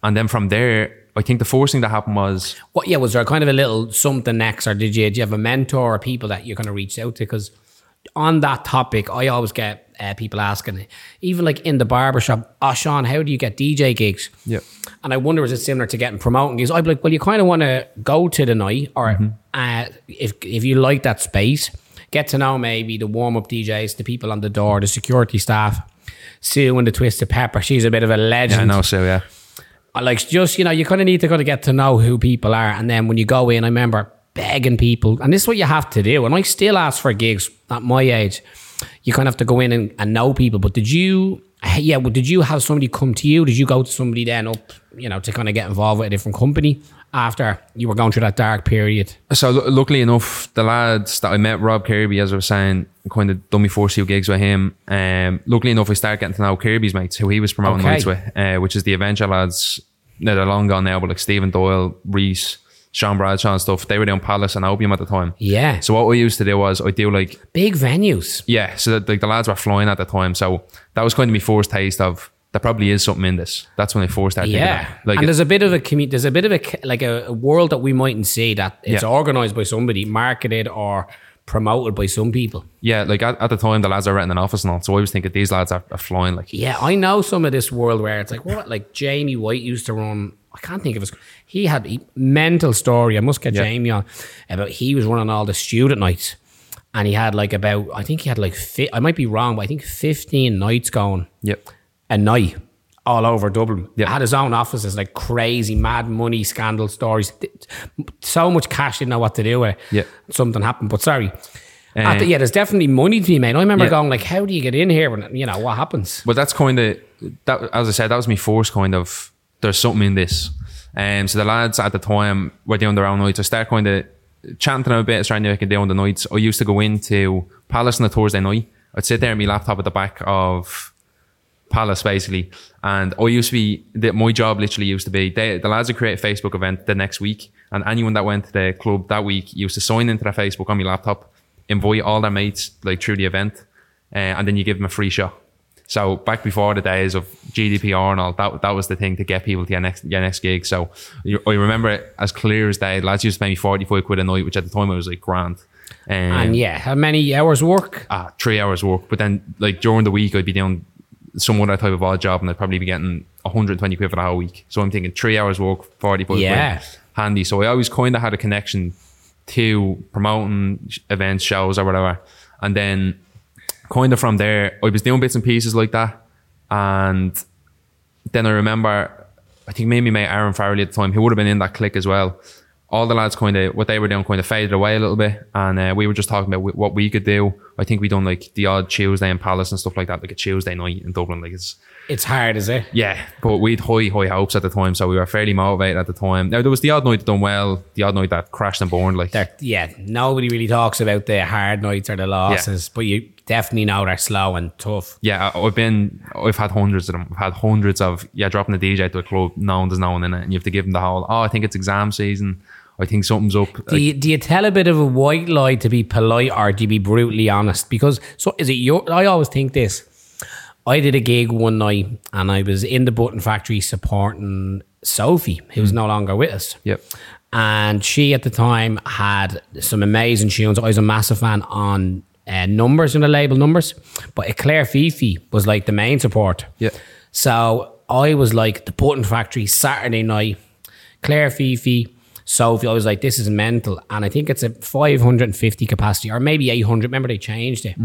[SPEAKER 2] and then from there, I think the first thing that happened was
[SPEAKER 1] what? Yeah, was there kind of a little something next, or did you did you have a mentor or people that you kind of reached out to? Because on that topic, I always get uh, people asking, even like in the barbershop, oh, Sean, how do you get DJ gigs?
[SPEAKER 2] Yeah.
[SPEAKER 1] And I wonder, is it similar to getting promoting gigs? I'd be like, well, you kind of want to go to the night, or uh, if, if you like that space, get to know maybe the warm up DJs, the people on the door, the security staff. Sue and the Twisted Pepper, she's a bit of a legend.
[SPEAKER 2] I know, Sue, yeah,
[SPEAKER 1] I like just you know you kind of need to kind of get to know who people are, and then when you go in, I remember begging people, and this is what you have to do. And I still ask for gigs at my age. You kind of have to go in and, and know people. But did you, yeah, well, did you have somebody come to you? Did you go to somebody then up, you know, to kind of get involved with a different company after you were going through that dark period?
[SPEAKER 2] So lu- luckily enough, the lads that I met, Rob Kirby, as I was saying, kind of done me first few gigs with him. Um, luckily enough, I started getting to know Kirby's mates, who he was promoting
[SPEAKER 1] Okay.
[SPEAKER 2] nights with, uh, which is the Avenger lads. They're long gone now, but like Stephen Doyle, Reese, Sean Bradshaw and stuff, they were doing Palace and Opium at the time.
[SPEAKER 1] Yeah,
[SPEAKER 2] So what we used to do was I do like
[SPEAKER 1] big venues.
[SPEAKER 2] yeah, so that, like the lads were flying at the time. So that was kind of my first taste of there probably is something in this. That's when I first started.
[SPEAKER 1] Yeah,
[SPEAKER 2] like
[SPEAKER 1] and there's a bit of a commu- there's a bit of a like a, a world that we mightn't see that it's
[SPEAKER 2] Yeah.
[SPEAKER 1] organized by somebody, marketed or promoted by some people.
[SPEAKER 2] yeah, like at, at the time the lads are renting an office and all. So I was thinking these lads are, are flying. Like
[SPEAKER 1] Yeah, I know some of this world where it's like what, like Jamie White used to run. I can't think of his. He had a mental story. I must get
[SPEAKER 2] Yeah.
[SPEAKER 1] Jamie on about he was running all the student nights, and he had like about. I think he had like. Fi- I might be wrong, but I think fifteen nights going
[SPEAKER 2] yep,
[SPEAKER 1] a night all over Dublin.
[SPEAKER 2] Yeah.
[SPEAKER 1] Had his own offices, like crazy mad money scandal stories. So much cash, didn't know what to do with.
[SPEAKER 2] Yeah.
[SPEAKER 1] something happened. But sorry. At um, the- yeah, there's definitely money to be made. I remember
[SPEAKER 2] Yeah.
[SPEAKER 1] going like, "How do you get in here?" When you know what happens.
[SPEAKER 2] but that's kind of that. As I said, that was my first kind of. There's something in this. Um, so the lads at the time were doing their own nights. I started kind of chanting a bit, trying to make it down the nights. I used to go into Palace on a Thursday night. I'd sit there on my laptop at the back of Palace basically. And I used to be, the, my job literally used to be, they, the lads would create a Facebook event the next week. And anyone that went to the club that week used to sign into their Facebook on my laptop, invite all their mates like through the event, uh, and then you give them a free shot. So back before the days of GDPR and all, that that was the thing to get people to your next your next gig. So you, I remember it as clear as day. Lads used to pay me forty five quid a night, which at the time it was like grand. Um,
[SPEAKER 1] And yeah, how many hours work?
[SPEAKER 2] ah, three hours work. But then, like during the week, I'd be doing some other type of odd job, and I'd probably be getting 120 quid for the whole week. So I'm thinking three hours work, 45
[SPEAKER 1] Yeah.
[SPEAKER 2] quid, handy. So I always kind of had a connection to promoting events, shows, or whatever. And then, kind of from there, I was doing bits and pieces like that. And then I remember, I think maybe my Aaron Farrelly at the time, he would have been in that clique as well. All the lads kind of what they were doing kind of faded away a little bit, and uh, we were just talking about wh- what we could do. I think we done like the odd Tuesday in Palace and stuff like that, like a Tuesday night in Dublin. Like it's
[SPEAKER 1] It's hard, is it?
[SPEAKER 2] yeah, but we'd high high hopes at the time, so we were fairly motivated at the time. Now there was the odd night that done well, the odd night that crashed and burned. Like
[SPEAKER 1] They're, yeah, nobody really talks about the hard nights or the losses, but you definitely know they're slow and tough.
[SPEAKER 2] yeah, I've been, I've had hundreds of them. I've had hundreds of yeah, dropping the DJ to a club, knowing there's no one in it, and you have to give them the whole. Oh, I think it's exam season. I think something's up.
[SPEAKER 1] Do you, do you tell a bit of a white lie to be polite or do you be brutally honest? Because so is it your? I always think this. I did a gig one night and I was in the button factory supporting Sophie, who who's no longer with us.
[SPEAKER 2] Yep.
[SPEAKER 1] And she at the time had some amazing tunes. I was a massive fan on uh, numbers and the label numbers, but Claire Fifi was like the main support.
[SPEAKER 2] Yeah.
[SPEAKER 1] So I was like the button factory Saturday night, Claire Fifi, Sophie. I was like, this is mental. And I think it's a 550 capacity or maybe 800. Remember they changed it.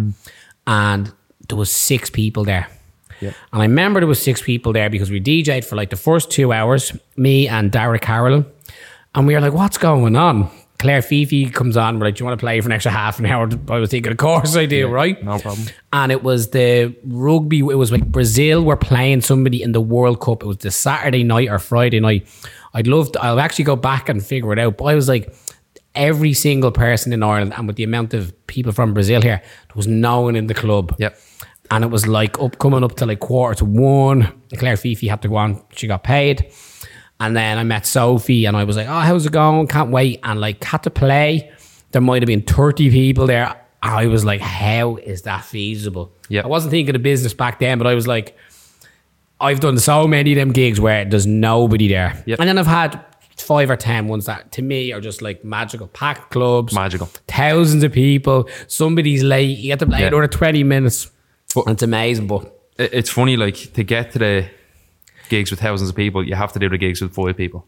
[SPEAKER 1] And there was six people there.
[SPEAKER 2] Yeah.
[SPEAKER 1] And I remember there was six people there because we DJ'd for like the first two hours, me and Dara Carroll. And we were like, what's going on? Claire Fifi comes on, we're like, do you want to play for an extra half an hour? I was thinking, of course I do, right?
[SPEAKER 2] No problem.
[SPEAKER 1] And it was the rugby, it was like Brazil were playing somebody in the World Cup. It was the Saturday night or Friday night. I'd love to, I'll actually go back and figure it out. But I was like, every single person in Ireland, and with the amount of people from Brazil here, there was no one in the club.
[SPEAKER 2] Yep.
[SPEAKER 1] And it was like up coming up to like quarter to one. Claire Fifi had to go on. She got paid. And then I met Sophie and I was like, oh, how's it going? Can't wait. And like had to play. there might have been 30 people there. I was like, how is that feasible?
[SPEAKER 2] Yeah.
[SPEAKER 1] I wasn't thinking of business back then, but I was like, I've done so many of them gigs where there's nobody there.
[SPEAKER 2] Yep.
[SPEAKER 1] And then I've had five or ten ones that to me are just like magical. Packed clubs,
[SPEAKER 2] Magical.
[SPEAKER 1] thousands of people. Somebody's late. You have to play
[SPEAKER 2] Yeah.
[SPEAKER 1] another 20 minutes. And it's amazing. But
[SPEAKER 2] It- It's funny, like to get to the gigs with thousands of people, you have to do the gigs with five people.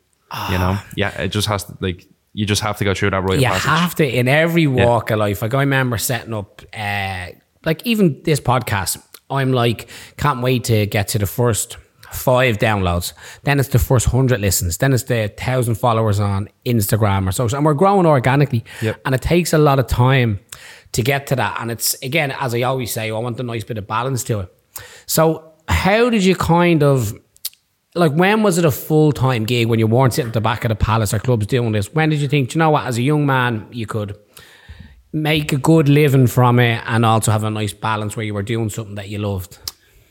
[SPEAKER 2] You know, yeah, it just has to like you just have to go through that of
[SPEAKER 1] you
[SPEAKER 2] passage.
[SPEAKER 1] have to in every walk of life. Like I remember setting up, uh, like even this podcast. I'm like, can't wait to get to the first five downloads. Then it's the first hundred listens. Then it's the thousand followers on Instagram or social, and we're growing organically.
[SPEAKER 2] Yep.
[SPEAKER 1] And it takes a lot of time to get to that. And it's again, as I always say, I want a nice bit of balance to it. So, how did you kind of like when was it a full time gig when you weren't sitting at the back of the palace or clubs doing this? When did you think, "Do you know what, as a young man, you could make a good living from it and also have a nice balance where you were doing something that you loved?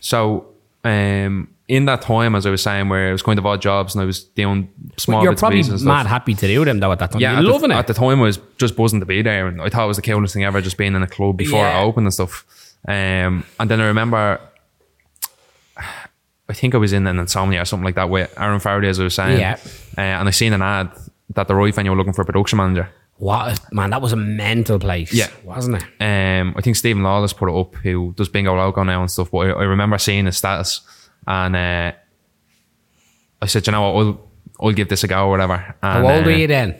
[SPEAKER 2] So, um, in that time, as I was saying, where I was going to odd jobs and I was doing small
[SPEAKER 1] You're
[SPEAKER 2] bits and
[SPEAKER 1] probably mad happy to do them though at that time.
[SPEAKER 2] Yeah,
[SPEAKER 1] You're
[SPEAKER 2] at the,
[SPEAKER 1] loving
[SPEAKER 2] at the time, I was just buzzing to be there, and I thought it was the coolest thing ever, just being in a club before
[SPEAKER 1] Yeah.
[SPEAKER 2] it opened and stuff. Um, and then I remember, I think I was in an insomnia or something like that with Aaron Faraday, as I was saying.
[SPEAKER 1] Yeah.
[SPEAKER 2] Uh, and I seen an ad that the Wright Venue were looking for a production manager.
[SPEAKER 1] what man, that was a mental place.
[SPEAKER 2] Yeah.
[SPEAKER 1] wasn't it?
[SPEAKER 2] Um, I think Stephen Lawless put it up, who does Bingo Loco now and stuff. But I, I remember seeing his status, and uh, I said, you know what, I'll, I'll give this a go or whatever.
[SPEAKER 1] How
[SPEAKER 2] And,
[SPEAKER 1] old
[SPEAKER 2] uh,
[SPEAKER 1] were you then?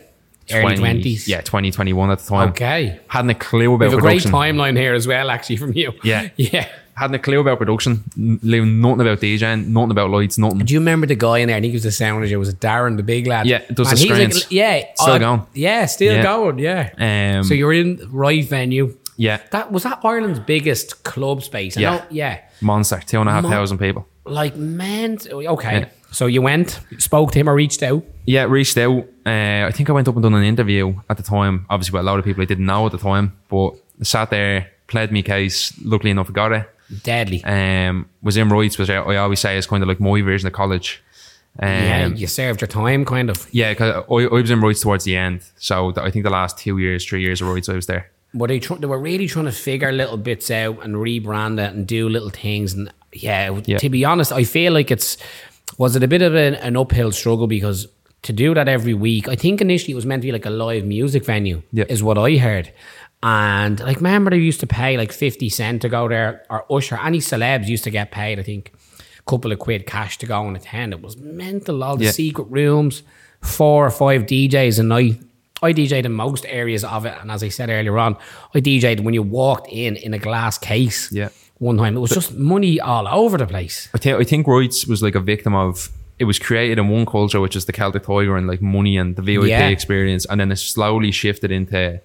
[SPEAKER 1] Early
[SPEAKER 2] 20
[SPEAKER 1] twenties.
[SPEAKER 2] Yeah, 20, 21 at the time.
[SPEAKER 1] Okay.
[SPEAKER 2] Hadn't a clue
[SPEAKER 1] We
[SPEAKER 2] about
[SPEAKER 1] have a great timeline here as well, actually, from you.
[SPEAKER 2] Yeah.
[SPEAKER 1] Yeah.
[SPEAKER 2] Hadn't a clue about production. Knew nothing about DJing, nothing about lights, nothing.
[SPEAKER 1] Do you remember the guy in there? I think he was the sound engineer. Was it Darren, the big lad?
[SPEAKER 2] Yeah, does the
[SPEAKER 1] he's like-
[SPEAKER 2] screens.
[SPEAKER 1] yeah,
[SPEAKER 2] Still
[SPEAKER 1] uh,
[SPEAKER 2] going.
[SPEAKER 1] Yeah, still
[SPEAKER 2] Yeah.
[SPEAKER 1] going. Yeah.
[SPEAKER 2] Um,
[SPEAKER 1] so you're in the Wright Venue.
[SPEAKER 2] yeah,
[SPEAKER 1] That was that Ireland's biggest club space. I
[SPEAKER 2] Yeah.
[SPEAKER 1] know- yeah.
[SPEAKER 2] monster, two and a half
[SPEAKER 1] Mon-
[SPEAKER 2] thousand people.
[SPEAKER 1] Like man, okay.
[SPEAKER 2] Yeah.
[SPEAKER 1] So you went, spoke to him, or reached out.
[SPEAKER 2] Yeah, reached out. Uh, I think I went up and done an interview at the time. Obviously, with a lot of people I didn't know at the time, but sat there, played me case. Luckily enough, I got it.
[SPEAKER 1] Deadly.
[SPEAKER 2] Um, was in Royds, which I, I always say is kind of like my version of college. Um,
[SPEAKER 1] yeah, you served your time, kind of.
[SPEAKER 2] yeah, because I, I was in Royds towards the end. So th- I think the last two years, three years of Royds, I was there.
[SPEAKER 1] Were they? Tr- they were really trying to figure little bits out and rebrand it and do little things. And yeah,
[SPEAKER 2] Yeah.
[SPEAKER 1] to be honest, I feel like it's was it a bit of an, an uphill struggle because to do that every week. I think initially it was meant to be like a live music venue.
[SPEAKER 2] Yeah.
[SPEAKER 1] is what I heard. And like, remember they used to pay like fifty cent to go there, or Usher. Any celebs used to get paid. I think a couple of quid cash to go and attend. It was mental. All the
[SPEAKER 2] Yeah.
[SPEAKER 1] secret rooms, four or five DJs a night. I DJed in most areas of it, and as I said earlier on, I DJed when you walked in in a glass case.
[SPEAKER 2] Yeah.
[SPEAKER 1] One time it was just money all over the place.
[SPEAKER 2] I think I think Royds was like a victim of it was created in one culture, which is the Celtic Tiger and like money and the VIP
[SPEAKER 1] Yeah.
[SPEAKER 2] experience, and then it slowly shifted into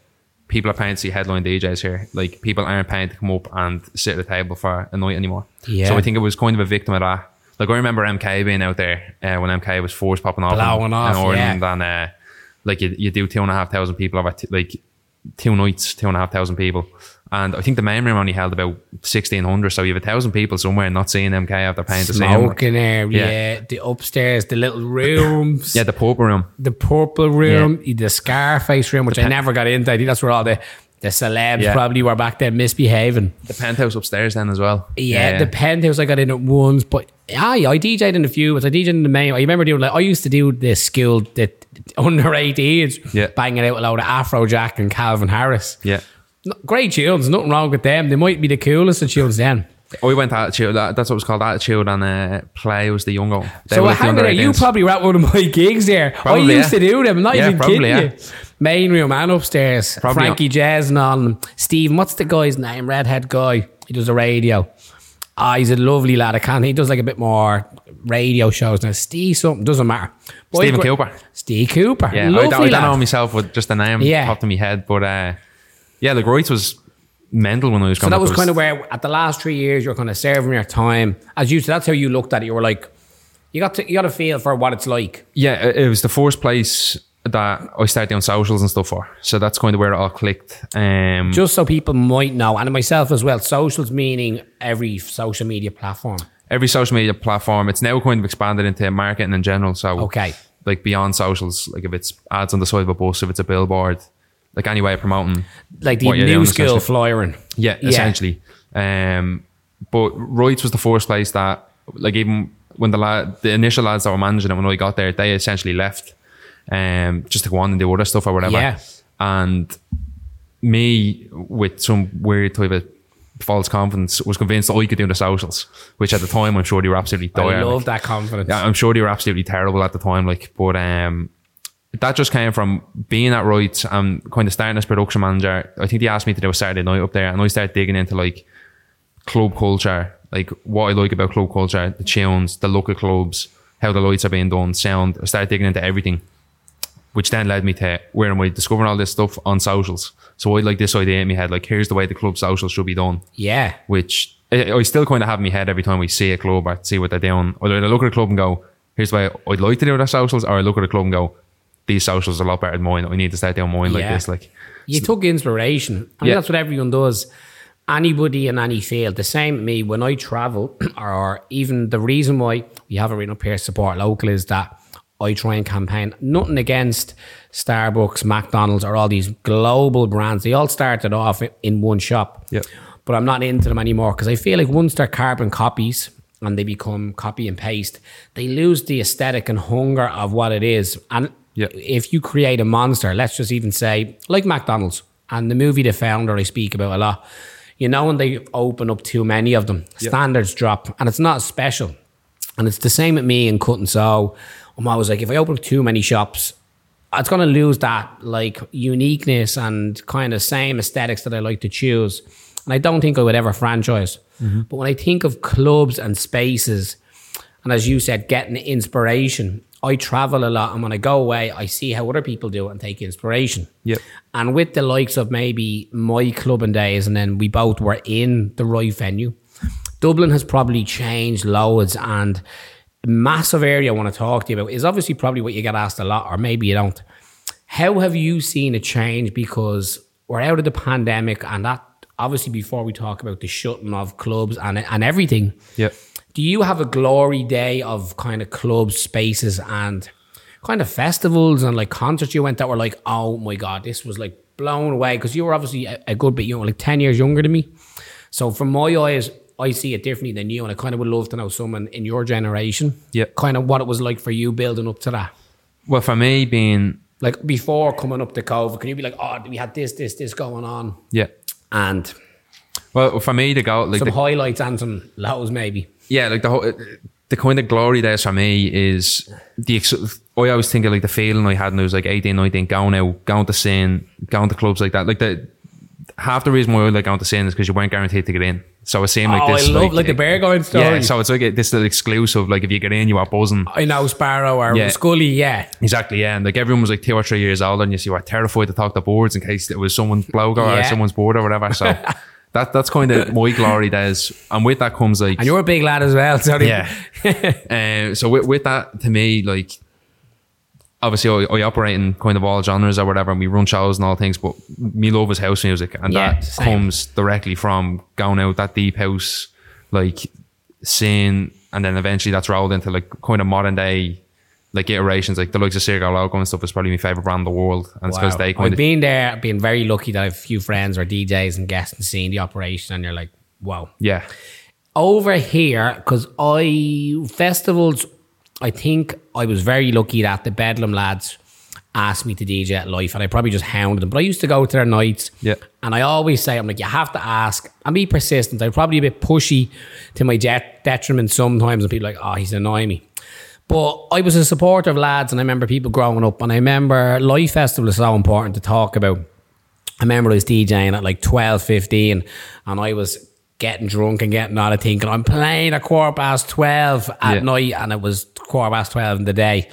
[SPEAKER 2] people are paying to see headline DJs here. Like people aren't paying to come up and sit at a table for a night anymore.
[SPEAKER 1] Yeah.
[SPEAKER 2] So I think it was kind of a victim of that. Like I remember MK being out there uh, when MK was first popping off, in-
[SPEAKER 1] Blowing off,
[SPEAKER 2] in Ireland,
[SPEAKER 1] yeah.
[SPEAKER 2] and uh, like you, you do two and a half thousand people over t- like two nights, two and a half thousand people. And I think the main room only held about sixteen hundred. So you have a thousand people somewhere not seeing MK after paying to see him.
[SPEAKER 1] Smoking there, yeah.
[SPEAKER 2] Yeah.
[SPEAKER 1] The upstairs, the little rooms,
[SPEAKER 2] Yeah, the purple room.
[SPEAKER 1] the purple room, the Scarface room, which I never got into. I think that's where all the the celebs
[SPEAKER 2] Yeah.
[SPEAKER 1] probably were back there misbehaving.
[SPEAKER 2] The penthouse upstairs then as well.
[SPEAKER 1] Yeah, the penthouse I got in at once, but aye, I DJ'd in a few. But I DJ'd in the main. I remember doing like I used to do the school the under 18s,
[SPEAKER 2] Yeah.
[SPEAKER 1] banging out a load of Afrojack and Calvin Harris.
[SPEAKER 2] Yeah.
[SPEAKER 1] Great tunes, nothing wrong with them. They might be the coolest of tunes then.
[SPEAKER 2] Oh, we went out to Attitude. That, that's what it was called Attitude and uh, Play was the younger. They
[SPEAKER 1] so
[SPEAKER 2] the
[SPEAKER 1] hang on, you probably were at one of my gigs there.
[SPEAKER 2] Probably,
[SPEAKER 1] I used
[SPEAKER 2] yeah.
[SPEAKER 1] to do them, not
[SPEAKER 2] Yeah,
[SPEAKER 1] even
[SPEAKER 2] probably,
[SPEAKER 1] kidding
[SPEAKER 2] yeah.
[SPEAKER 1] you. Main room and upstairs.
[SPEAKER 2] Probably
[SPEAKER 1] Frankie Jazz and on. Stephen, what's the guy's name? Redhead guy. He does a radio. Ah, he's a lovely lad. I can't. He does like a bit more radio shows now. Steve something doesn't matter. But
[SPEAKER 2] Stephen Cooper.
[SPEAKER 1] Steve Cooper.
[SPEAKER 2] Yeah, I
[SPEAKER 1] lovely
[SPEAKER 2] don't, I don't know myself with just the name
[SPEAKER 1] Yeah.
[SPEAKER 2] popped in my head, but uh, yeah, like Royce was mental when I was
[SPEAKER 1] So that was kind of where at the last three years you're kind of serving your time. As you said, that's how you looked at it. You were like, you got to you got to feel for what it's like.
[SPEAKER 2] yeah, it it was the first place that I started doing socials and stuff for. So that's kind of where it all clicked. Um,
[SPEAKER 1] Just so people might know, and myself as well. Socials meaning every social media platform.
[SPEAKER 2] every social media platform, it's now kind of expanded into marketing in general. So
[SPEAKER 1] Okay.
[SPEAKER 2] like beyond socials, like if it's ads on the side of a bus, if it's a billboard, like any way of promoting.
[SPEAKER 1] Like the new
[SPEAKER 2] doing,
[SPEAKER 1] skill flyering.
[SPEAKER 2] Yeah, essentially. Um, but Royds was the first place that, like, even when the lad, the initial lads that were managing it when I got there, they essentially left, um, just to go on and do other stuff or whatever.
[SPEAKER 1] Yeah.
[SPEAKER 2] And me, with some weird type of false confidence, was convinced that I could do in the socials, which at the time I'm sure they were absolutely
[SPEAKER 1] I love
[SPEAKER 2] like.
[SPEAKER 1] that confidence.
[SPEAKER 2] Yeah, I'm sure they were absolutely terrible at the time. Like, but um, that just came from being at Royds and kind of starting as production manager. I think they asked me to do a Saturday night up there, and I started digging into like club culture, like what I like about club culture, the tunes, the local clubs, how the lights are being done, sound. I started digging into everything, which then led me to where am I discovering all this stuff on socials. So I like this idea in my head, like here's the way the club socials should be done
[SPEAKER 1] Yeah.
[SPEAKER 2] which I, I still kind of have in my head every time we see a club or see what they're doing. Either I look at a club and go, here's the way I'd like to do their socials, or I look at a club and go, these socials are a lot better than mine. We need to start doing mine like
[SPEAKER 1] Yeah.
[SPEAKER 2] this. Like,
[SPEAKER 1] You took inspiration. I mean,
[SPEAKER 2] Yeah.
[SPEAKER 1] that's what everyone does. Anybody in any field. The same with me when I travel, or even the reason why we have a written up here, support local, is that I try and campaign. Nothing against Starbucks, McDonald's, or all these global brands. They all started off i- in one shop.
[SPEAKER 2] Yep.
[SPEAKER 1] But I'm not into them anymore because I feel like once they're carbon copies and they become copy and paste, they lose the aesthetic and hunger of what it is. And
[SPEAKER 2] Yeah.
[SPEAKER 1] if you create a monster, let's just even say like McDonald's and the movie The Founder I speak about a lot, you know when they open up too many of them, standards drop and it's not special. And it's the same with me in cut and sew. I'm always like, if I open up too many shops, it's going to lose that like uniqueness and kind of same aesthetics that I like to choose. And I don't think I would ever franchise. Mm-hmm. But when I think of clubs and spaces, and as you said, getting inspiration, I travel a lot. And when I go away, I see how other people do it and take inspiration.
[SPEAKER 2] Yep.
[SPEAKER 1] And with the likes of maybe my clubbing days, and then we both were in the Wright Venue, Dublin has probably changed loads. And massive area I want to talk to you about is obviously probably what you get asked a lot, or maybe you don't. How have you seen a change? Because we're out of the pandemic, and that obviously before we talk about the shutting of clubs and and everything.
[SPEAKER 2] Yep.
[SPEAKER 1] Do you have a glory day of kind of club spaces and kind of festivals and like concerts you went that were like, oh my god, this was like blown away because you were obviously a, a good bit, you know, like ten years younger than me. So from my eyes, I see it differently than you, and I kind of would love to know someone in your generation,
[SPEAKER 2] yeah,
[SPEAKER 1] kind of what it was like for you building up to that.
[SPEAKER 2] Well, for me, being
[SPEAKER 1] Like before coming up to COVID, can you be like, oh, we had this, this, this going on,
[SPEAKER 2] yeah.
[SPEAKER 1] and
[SPEAKER 2] Well, for me to go like
[SPEAKER 1] some
[SPEAKER 2] the,
[SPEAKER 1] highlights and some lows maybe.
[SPEAKER 2] Yeah, like the whole, uh, the kind of glory days for me is the. I always think of like the feeling I had when I was like 18, 19, going out, going to sin, going to clubs like that. Like the half the reason why I like going to sin is because you weren't guaranteed to get in. So it seemed like
[SPEAKER 1] oh,
[SPEAKER 2] this.
[SPEAKER 1] I love like, the bear going story.
[SPEAKER 2] Yeah, so it's like a, this little exclusive. Like if you get in, you are buzzing.
[SPEAKER 1] I know Sparrow or
[SPEAKER 2] Yeah.
[SPEAKER 1] Scully, yeah.
[SPEAKER 2] Exactly, yeah. And like everyone was like two or three years older, and you see, were terrified to talk to boards in case it was someone's logo or someone's board or whatever. So that that's kind of my glory days. And with that comes like
[SPEAKER 1] And you're a big lad as well. Sorry.
[SPEAKER 2] yeah. um, so with, with that, to me, like obviously I, I operate in kind of all genres or whatever, and we run shows and all things. But me love is house music, and
[SPEAKER 1] Yeah,
[SPEAKER 2] that
[SPEAKER 1] same.
[SPEAKER 2] comes directly from going out that deep house, like seeing, and then eventually that's rolled into like kind of modern day. Like iterations, like the likes of Circo Loco and stuff is probably my favorite brand in the world, and it's because
[SPEAKER 1] Wow.
[SPEAKER 2] they
[SPEAKER 1] I've
[SPEAKER 2] of
[SPEAKER 1] been there, I've been very lucky that I have a few friends or DJs and guests and seeing the operation, and you're like, wow.
[SPEAKER 2] yeah,
[SPEAKER 1] Over here, because I festivals, I think I was very lucky that the Bedlam lads asked me to DJ at Life, and I probably just hounded them. But I used to go to their nights,
[SPEAKER 2] Yeah.
[SPEAKER 1] and I always say, I'm like, you have to ask and be persistent. I'm probably a bit pushy to my det- detriment sometimes, and people are like, oh, he's annoying me. But I was a supporter of lads, and I remember people growing up, and I remember Life Festival is so important to talk about. I remember I was DJing at like 12, 15, and I was getting drunk and getting out of thinking I'm playing at quarter past 12 at
[SPEAKER 2] Yeah.
[SPEAKER 1] night, and it was quarter past 12 in the day.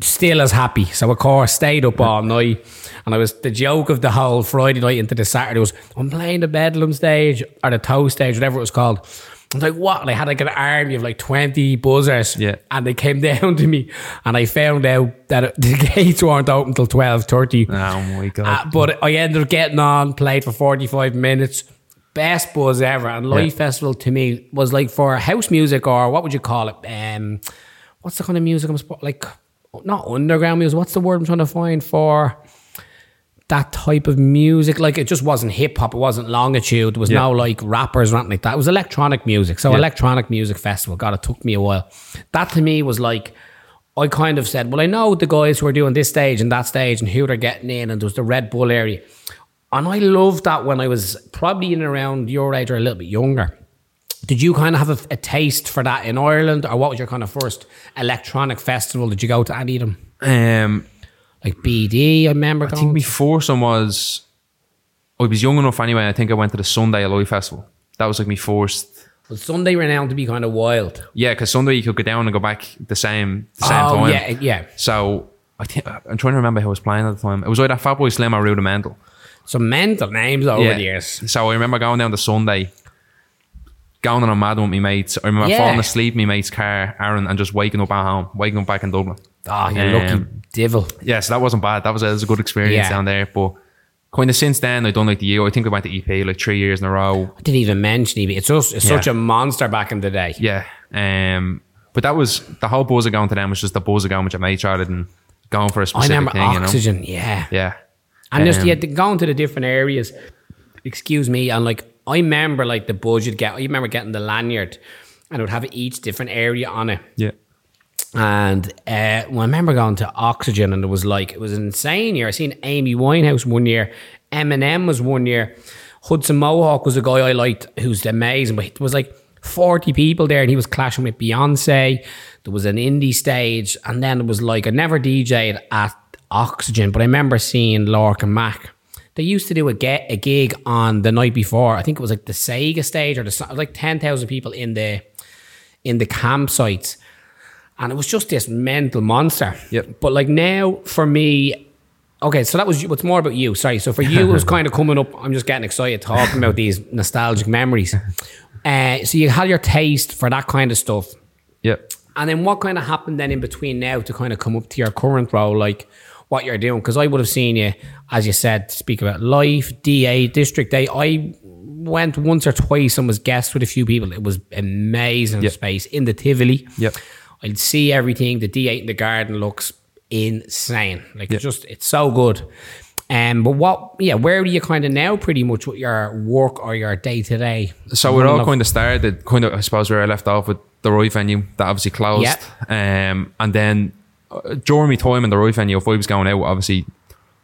[SPEAKER 1] Still as happy. So, of course, stayed up all night. And I was the joke of the whole Friday night into the Saturday was I'm playing the Bedlam stage or the Toe stage, whatever it was called. I was like, what? And I had like an army of like 20 buzzers.
[SPEAKER 2] Yeah.
[SPEAKER 1] And they came down to me, and I found out that the gates weren't open until 12.30.
[SPEAKER 2] oh my god,
[SPEAKER 1] Uh, but I ended up getting on, played for 45 minutes. Best buzz ever. And Life
[SPEAKER 2] Yeah.
[SPEAKER 1] Festival to me was like for house music or what would you call it? Um, what's the kind of music I'm like? Not underground music. What's the word I'm trying to find for that type of music. Like it just wasn't hip hop. It wasn't longitude. There was
[SPEAKER 2] Yeah.
[SPEAKER 1] no like rappers or anything like that. It was electronic music. So
[SPEAKER 2] Yeah.
[SPEAKER 1] electronic music festival. God, it took me a while. That to me was like. I kind of said, well, I know the guys who are doing this stage and that stage and who they're getting in, and there was the Red Bull area. And I loved that when I was probably in around your age or a little bit younger. Did you kind of have a, a taste for that in Ireland, or what was your kind of first electronic festival? Did you go to any of them?
[SPEAKER 2] Um,
[SPEAKER 1] Like BD, I remember
[SPEAKER 2] I
[SPEAKER 1] going.
[SPEAKER 2] think my first one was. I was young enough anyway. I think I went to the Sunday Alloy Festival. That was like my first.
[SPEAKER 1] Well, Sunday renowned to be kind of wild.
[SPEAKER 2] Yeah, because Sunday you could go down and go back the same the same
[SPEAKER 1] oh
[SPEAKER 2] time.
[SPEAKER 1] yeah, yeah.
[SPEAKER 2] So I think I'm trying to remember who was playing at the time. It was either Fatboy Slim or Rudimental.
[SPEAKER 1] Some mental names over
[SPEAKER 2] yeah.
[SPEAKER 1] the years.
[SPEAKER 2] So I remember going down the Sunday, going on a mad one with my mates. I remember
[SPEAKER 1] Yeah.
[SPEAKER 2] falling asleep in my mate's car, Aaron, and just waking up at home, waking up back in Dublin.
[SPEAKER 1] Oh, you
[SPEAKER 2] Um,
[SPEAKER 1] lucky devil.
[SPEAKER 2] Yeah, so that wasn't bad. That was a, was a good experience
[SPEAKER 1] Yeah.
[SPEAKER 2] down there. But kind of since then, I've done like the year. I think I went to EP like three years in a row.
[SPEAKER 1] I didn't even mention EB. It's just it's
[SPEAKER 2] Yeah.
[SPEAKER 1] such a monster back in the day.
[SPEAKER 2] Yeah. Um, but that was the whole buzz of going to them was just the buzz of going with mates rather than going for a
[SPEAKER 1] I
[SPEAKER 2] specific
[SPEAKER 1] remember
[SPEAKER 2] thing. You know?
[SPEAKER 1] Oxegen. Yeah.
[SPEAKER 2] Yeah.
[SPEAKER 1] And just
[SPEAKER 2] Um,
[SPEAKER 1] yeah, going to the different areas. Excuse me, and like I remember like the budget get. I remember getting the lanyard, and it would have each different area on it.
[SPEAKER 2] Yeah.
[SPEAKER 1] And uh, well, I remember going to Oxegen, and it was like it was an insane year. I seen Amy Winehouse one year, Eminem was one year, Hudson Mohawke was a guy I liked who's amazing, but it was like forty people there, and he was clashing with Beyonce. There was an indie stage, and then it was like I never DJ'd at Oxegen, but I remember seeing Lark and Mac. They used to do a, ge- a gig on the night before. I think it was like the Sega stage or the like ten thousand people in the in the campsites and it was just this mental monster.
[SPEAKER 2] Yep.
[SPEAKER 1] But like now, for me, okay, so that was what's more about you. Sorry. So for you, it was kind of coming up. I'm just getting excited talking about these nostalgic memories. Uh, so you had your taste for that kind of stuff,
[SPEAKER 2] Yeah.
[SPEAKER 1] and then what kind of happened then in between now to kind of come up to your current role, like what you're doing? Because I would have seen you, as you said, speak about life, D8, District 8. I went once or twice and was guest with a few people. It was amazing
[SPEAKER 2] Yep.
[SPEAKER 1] space in the Tivoli.
[SPEAKER 2] Yep.
[SPEAKER 1] I'd see everything. The D8 in the garden looks insane. Like it's just it's so good. Um, but what? Yeah, where are you kind of now? Pretty much with your work or your day to day.
[SPEAKER 2] So it all kind of started, kind of, I suppose, where I left off with the Wright Venue that obviously closed. Um, and then uh, during my time in the Wright Venue, if I was going out, obviously,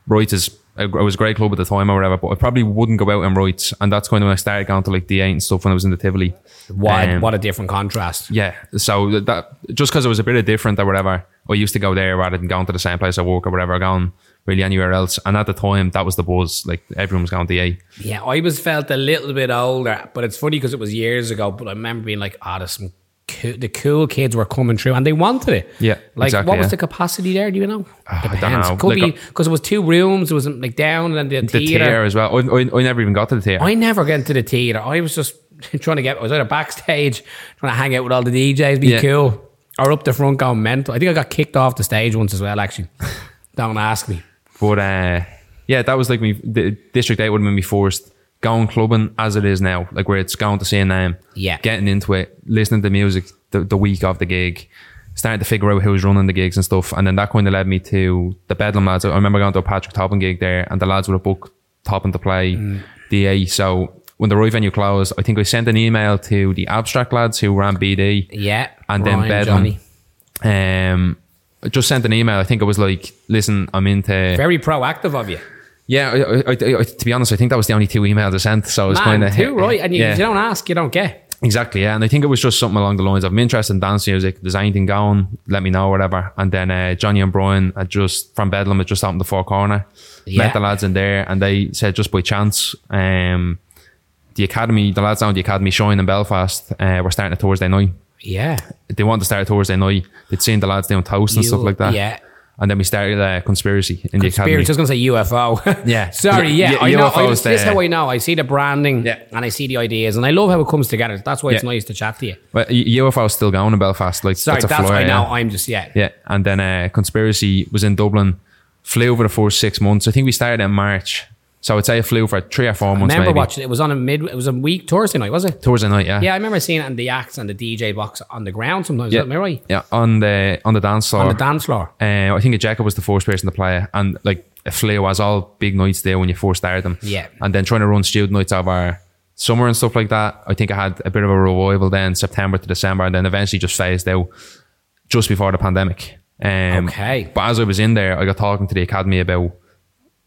[SPEAKER 2] Roy's is, it was a great club at the time or whatever, but I probably wouldn't go out in Roy's. And that's kind of when I started going to like the 8 and stuff when I was in the Tivoli.
[SPEAKER 1] What
[SPEAKER 2] Um,
[SPEAKER 1] what a different contrast.
[SPEAKER 2] Yeah. So that- just because it was a bit of different or whatever, I used to go there rather than going to the same place I work or whatever, going really anywhere else. And at the time, that was the buzz. Like everyone was going to the A.
[SPEAKER 1] Yeah, I was felt a little bit older, but it's funny because it was years ago. But I remember being like, "Ah, there's some the cool kids were coming through, and they wanted it."
[SPEAKER 2] Yeah,
[SPEAKER 1] like
[SPEAKER 2] exactly,
[SPEAKER 1] what was
[SPEAKER 2] yeah.
[SPEAKER 1] the capacity there? Do you know?
[SPEAKER 2] I don't know.
[SPEAKER 1] Could
[SPEAKER 2] Like,
[SPEAKER 1] be because it was two rooms. It was like down and the,
[SPEAKER 2] The
[SPEAKER 1] theater.
[SPEAKER 2] tier as well. I, I, I never even got to the theater.
[SPEAKER 1] I never get into the theater. I was just trying to get. I was either backstage trying to hang out with all the DJs, be
[SPEAKER 2] Yeah.
[SPEAKER 1] cool, or up the front going mental. I think I got kicked off the stage once as well. Actually, don't ask me.
[SPEAKER 2] But uh, yeah, that was like me. The District 8 would have been me first going clubbing as it is now, like where it's going to see a name,
[SPEAKER 1] Yeah.
[SPEAKER 2] getting into it, listening to music the, the week of the gig, starting to figure out who's running the gigs and stuff. And then that kind of led me to the Bedlam lads. I remember going to a Patrick Topping gig there, and the lads would have booked Topping to play
[SPEAKER 1] Mm.
[SPEAKER 2] D8. So when the Wright Venue closed, I think I sent an email to the Abstract lads who ran BD.
[SPEAKER 1] Yeah,
[SPEAKER 2] And then Bedlam.
[SPEAKER 1] Johnny.
[SPEAKER 2] Um, I just sent an email. I think it was like, listen, I'm into.
[SPEAKER 1] very proactive of you.
[SPEAKER 2] Yeah, I, I, I, I- to be honest, I think that was the only two emails I sent. So it was kind of
[SPEAKER 1] too right, and you,
[SPEAKER 2] yeah,
[SPEAKER 1] if you don't ask, you don't get.
[SPEAKER 2] exactly. Yeah, and I think it was just something along the lines of I'm interested in dance music. There's anything going, let me know, whatever. And then uh, Johnny and Brian had just from Bedlam had just opened the four corner.
[SPEAKER 1] Yeah.
[SPEAKER 2] Met the lads in there, and they said just by chance, um, the academy, the lads down at the academy showing in Belfast, uh, were starting a Thursday night.
[SPEAKER 1] Yeah,
[SPEAKER 2] They wanted to start a Thursday night. They'd seen the lads doing toast and
[SPEAKER 1] You-
[SPEAKER 2] stuff like that.
[SPEAKER 1] yeah.
[SPEAKER 2] And then we started uh, conspiracy in the academy.
[SPEAKER 1] Conspiracy. I was going to say UFO.
[SPEAKER 2] Yeah.
[SPEAKER 1] Sorry.
[SPEAKER 2] Yeah,
[SPEAKER 1] I know. I,
[SPEAKER 2] UFOs
[SPEAKER 1] this is how I know. I see the branding
[SPEAKER 2] Yeah.
[SPEAKER 1] and I see the ideas, and I love how it comes together. That's why it's
[SPEAKER 2] Yeah.
[SPEAKER 1] nice to chat to you.
[SPEAKER 2] But UFO is still going in Belfast. Like
[SPEAKER 1] Sorry,
[SPEAKER 2] that's a
[SPEAKER 1] that's,
[SPEAKER 2] flyer,
[SPEAKER 1] I know.
[SPEAKER 2] yeah.
[SPEAKER 1] I'm just yeah.
[SPEAKER 2] Yeah, and then uh, conspiracy was in Dublin. Flew over the first six months. I think we started in March. So I'd say it flew for three or four months.
[SPEAKER 1] I remember
[SPEAKER 2] maybe.
[SPEAKER 1] watching it. It was on a mid. It was a week Thursday night, was it?
[SPEAKER 2] Thursday night, yeah.
[SPEAKER 1] Yeah, I remember seeing it in the acts and the DJ box on the ground sometimes.
[SPEAKER 2] Yeah.
[SPEAKER 1] Am I right?
[SPEAKER 2] Yeah, on the on the dance floor.
[SPEAKER 1] On the dance floor.
[SPEAKER 2] Uh, I think Jacob was the first person to play it, and like it flew as all big nights there when you first started them.
[SPEAKER 1] Yeah.
[SPEAKER 2] and then trying to run student nights over summer and stuff like that. I think I had a bit of a revival then September to December, and then eventually just phased out just before the pandemic. Um,
[SPEAKER 1] Okay.
[SPEAKER 2] but as I was in there, I got talking to the academy about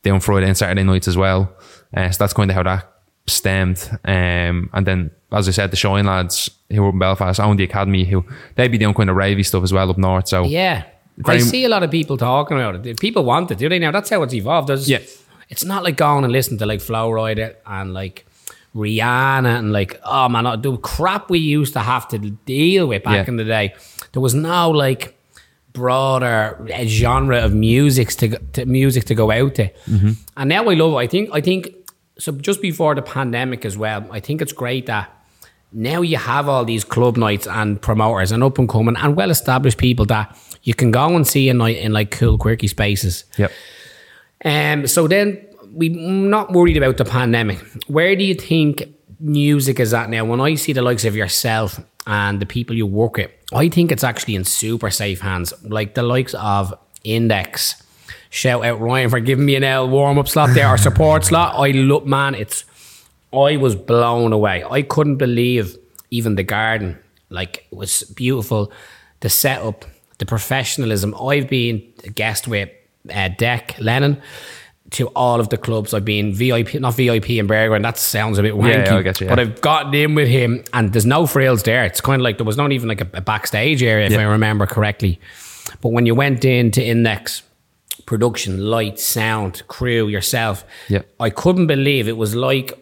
[SPEAKER 2] doing Friday and Saturday nights as well. Uh, so that's kind of how that stemmed. Um, and then, as I said, the Shine lads who were in Belfast own the academy, who they'd be doing kind of ravey stuff as well up north. So
[SPEAKER 1] Yeah. I see a lot of people talking about it. People want it, do they now? That's how it's evolved. There's,
[SPEAKER 2] Yeah.
[SPEAKER 1] It's not like going and listening to like Flo Rida and like Rihanna and like, oh man, the crap we used to have to deal with back
[SPEAKER 2] Yeah.
[SPEAKER 1] in the day. There was no like broader uh, genre of music to, go- to music to go out to.
[SPEAKER 2] Mm-hmm.
[SPEAKER 1] And now I love it. I think I think so just before the pandemic as well, I think it's great that now you have all these club nights and promoters and up and coming and well established people that you can go and see a night in like cool, quirky spaces.
[SPEAKER 2] Yep.
[SPEAKER 1] Um, so then we not worried about the pandemic. Where do you think music is at now? When I see the likes of yourself and the people you work with, I think it's actually in super safe hands. Like the likes of Index. Shout out Ryan for giving me an L warm up slot there or support slot. I look man, it's I was blown away. I couldn't believe even the garden. Like it was beautiful. The setup, the professionalism. I've been a guest with uh, Deck Lennon to all of the clubs. I've been VIP, not VIP in Berghain, and that sounds a bit wanky.
[SPEAKER 2] yeah, get you, yeah.
[SPEAKER 1] But I've gotten in with him, and there's no frills there. It's kind of like there was not even like a, a backstage area, if
[SPEAKER 2] Yeah.
[SPEAKER 1] I remember correctly. But when you went into Index, production, light, sound, crew, yourself.
[SPEAKER 2] Yeah.
[SPEAKER 1] I couldn't believe it was like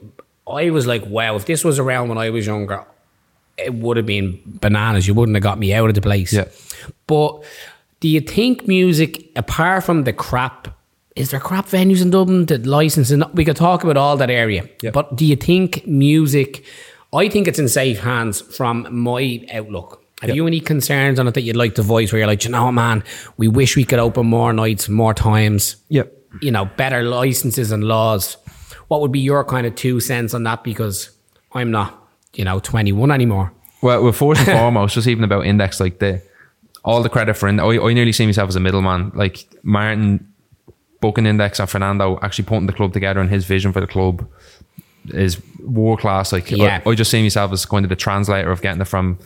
[SPEAKER 1] I was like, wow, if this was around when I was younger, it would have been bananas. You wouldn't have got me out of the place.
[SPEAKER 2] Yeah.
[SPEAKER 1] But do you think music, apart from the crap, is there crap venues in Dublin that licensing? We could talk about all that area.
[SPEAKER 2] Yeah.
[SPEAKER 1] But do you think music? I think it's in safe hands from my outlook. Have
[SPEAKER 2] Yeah.
[SPEAKER 1] you any concerns on it that you'd like to voice where you're like, you know, man, we wish we could open more nights, more times,
[SPEAKER 2] Yep.
[SPEAKER 1] you know, better licenses and laws? What would be your kind of two cents on that? Because I'm not, you know, 21 anymore.
[SPEAKER 2] Well, well, first and foremost, just even about Index, like the all the credit for Index. I, I nearly see myself as a middleman. Like Martin booking Index and Fernando actually putting the club together and his vision for the club is world class. Like
[SPEAKER 1] Yeah.
[SPEAKER 2] I, I just see myself as kind of the translator of getting it from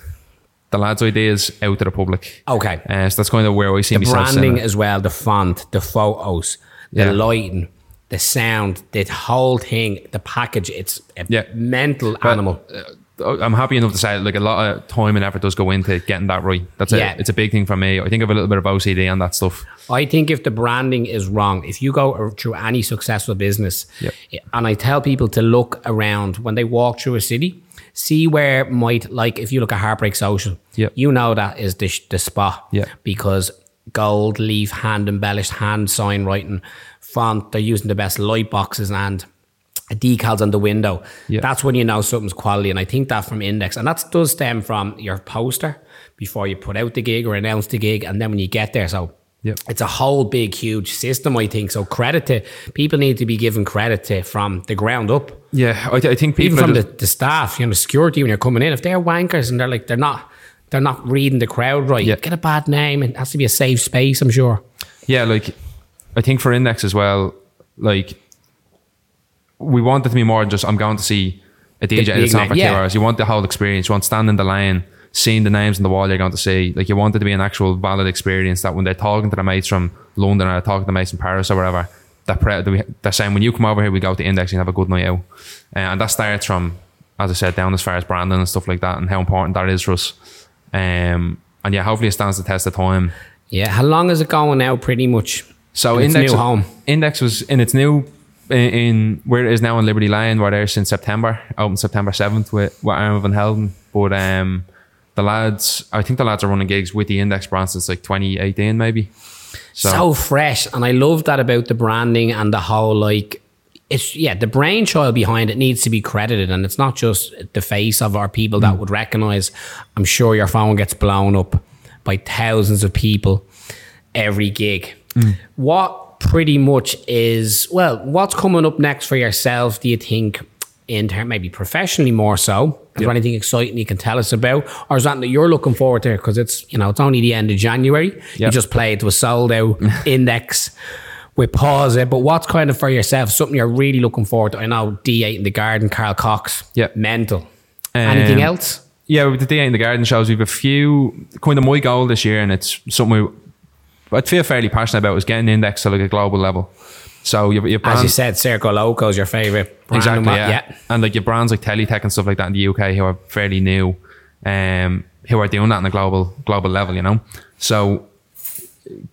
[SPEAKER 2] the lads' ideas out to the public.
[SPEAKER 1] Okay.
[SPEAKER 2] Uh, so that's kind of where I see
[SPEAKER 1] the
[SPEAKER 2] myself.
[SPEAKER 1] branding as well, the font, the photos, the
[SPEAKER 2] Yeah.
[SPEAKER 1] lighting, the sound, the whole thing, the package. It's a
[SPEAKER 2] Yeah.
[SPEAKER 1] mental
[SPEAKER 2] But,
[SPEAKER 1] animal.
[SPEAKER 2] uh, I'm happy enough to say like a lot of time and effort does go into getting that right. That's
[SPEAKER 1] Yeah.
[SPEAKER 2] a, it's a big thing for me. I think I have a little bit of OCD on that stuff.
[SPEAKER 1] I think if the branding is wrong, if you go through any successful business,
[SPEAKER 2] Yep.
[SPEAKER 1] and I tell people to look around when they walk through a city, see where might like if you look at Heartbreak Social,
[SPEAKER 2] Yep.
[SPEAKER 1] you know that is the, the spot,
[SPEAKER 2] Yeah.
[SPEAKER 1] because gold leaf, hand embellished, hand sign writing, font. They're using the best light boxes and decals on the window.
[SPEAKER 2] Yeah.
[SPEAKER 1] That's when you know something's quality, and I think that from Index, and that does stem from your poster before you put out the gig or announce the gig, and then when you get there, so.
[SPEAKER 2] Yep.
[SPEAKER 1] It's a whole big, huge system, I think. So credit to people need to be given credit to from the ground up.
[SPEAKER 2] Yeah, I, I think people
[SPEAKER 1] Even from the, the staff, you know, the security when you're coming in. If they're wankers and they're like they're not they're not reading the crowd right, get a bad name. It has to be a safe space, I'm sure.
[SPEAKER 2] Yeah, like I think for Index as well, like we want it to be more than just I'm going to see a DJ and it's on for
[SPEAKER 1] yeah.
[SPEAKER 2] two hours. You want the whole experience. You want standing in the lane, seeing the names on the wall you're going to see. Like you want it to be an actual valid experience that when they're talking to the mates from London or they're talking to the mates from Paris or wherever, that pre- we- they're saying when you come over here, we go to Index and have a good night out. Uh, and that starts from, as I said, down as far as branding and stuff like that and how important that is for us. Um, and yeah, hopefully it stands the test of time.
[SPEAKER 1] Yeah. How long is it going now? Pretty much.
[SPEAKER 2] So
[SPEAKER 1] in
[SPEAKER 2] Index,
[SPEAKER 1] new home.
[SPEAKER 2] Index was in its new in, in where it is now in Liberty Lane. We're there since September, open September seventh with with Armand Van Helden. But um, the lads, I think the lads are running gigs with the Index brand since like 2018 maybe. So,
[SPEAKER 1] so fresh and i love that about the branding and the whole like it's yeah the brainchild behind it needs to be credited and it's not just the face of our people
[SPEAKER 2] Mm.
[SPEAKER 1] that would recognize i'm sure your phone gets blown up by thousands of people every gig
[SPEAKER 2] Mm.
[SPEAKER 1] what pretty much is well, what's coming up next for yourself? Do you think? In term, maybe professionally more so. Is there anything exciting you can tell us about, or is that that you're looking forward to? Because it's you know it's only the end of January. You
[SPEAKER 2] Yep.
[SPEAKER 1] just played to a sold out index We pause it. But what's kind of for yourself something you're really looking forward to? I know D8 in the garden, Carl Cox.
[SPEAKER 2] Yep.
[SPEAKER 1] mental. Anything
[SPEAKER 2] Um,
[SPEAKER 1] else?
[SPEAKER 2] Yeah, with the D8 in the garden shows, we've a few kind of my goal this year, and it's something we, I'd feel fairly passionate about is getting indexed to like a global level. So you've, you've
[SPEAKER 1] As you said, Circo Loco is your favorite. brand
[SPEAKER 2] exactly,
[SPEAKER 1] and what-
[SPEAKER 2] yeah. and like your brands like Teletech and stuff like that in the UK who are fairly new, um, who are doing that on a global global level, you know. So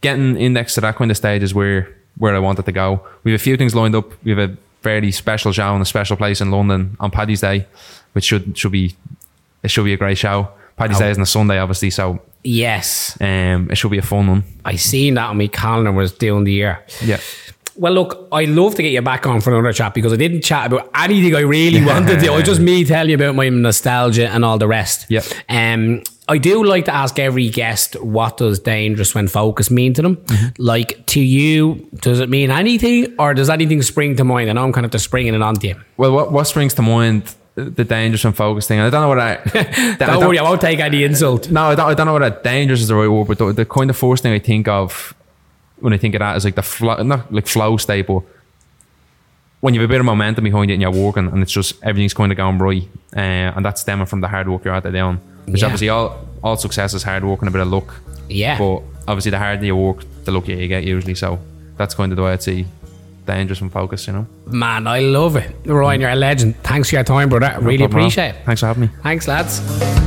[SPEAKER 2] getting indexed to that kind of stage is where where I wanted to go. We have a few things lined up. We have a fairly special show in a special place in London on Paddy's Day, which should should be it should be a great show. Paddy's. Day is on a Sunday, obviously, so
[SPEAKER 1] Yes,
[SPEAKER 2] um, it should be a fun one.
[SPEAKER 1] I seen that on my calendar was doing the year.
[SPEAKER 2] Yeah.
[SPEAKER 1] Well, look, I'd love to get you back on for another chat because I didn't chat about anything I really wanted to. Was just me telling you about my nostalgia and all the rest.
[SPEAKER 2] Yep.
[SPEAKER 1] Um, I do like to ask every guest what does dangerous when focused mean to them.
[SPEAKER 2] Mm-hmm.
[SPEAKER 1] Like to you, does it mean anything, or does anything spring to mind? I know I'm kind of just springing it onto you.
[SPEAKER 2] Well, what what springs to mind? The dangerous and focus thing. And I don't know what I. I
[SPEAKER 1] Don't, worry, I won't take any insult.
[SPEAKER 2] No, I don't, I don't know what that dangerous is the right word, but the, the kind of first thing I think of when I think of that is like the flow, not like flow state, but when you have a bit of momentum behind it and you're working and it's just everything's kind of going right, uh, and that's stemming from the hard work you're out there doing. Which
[SPEAKER 1] Yeah.
[SPEAKER 2] obviously all all success is hard work and a bit of luck.
[SPEAKER 1] Yeah.
[SPEAKER 2] But obviously the harder you work, the luckier you get usually. So that's kind of the way I'd see dangerous and focus. You know.
[SPEAKER 1] Man, I love it. Ryan, you're a legend. Thanks for your time, brother. really
[SPEAKER 2] No all.
[SPEAKER 1] appreciate it.
[SPEAKER 2] Thanks for having me.
[SPEAKER 1] Thanks, lads.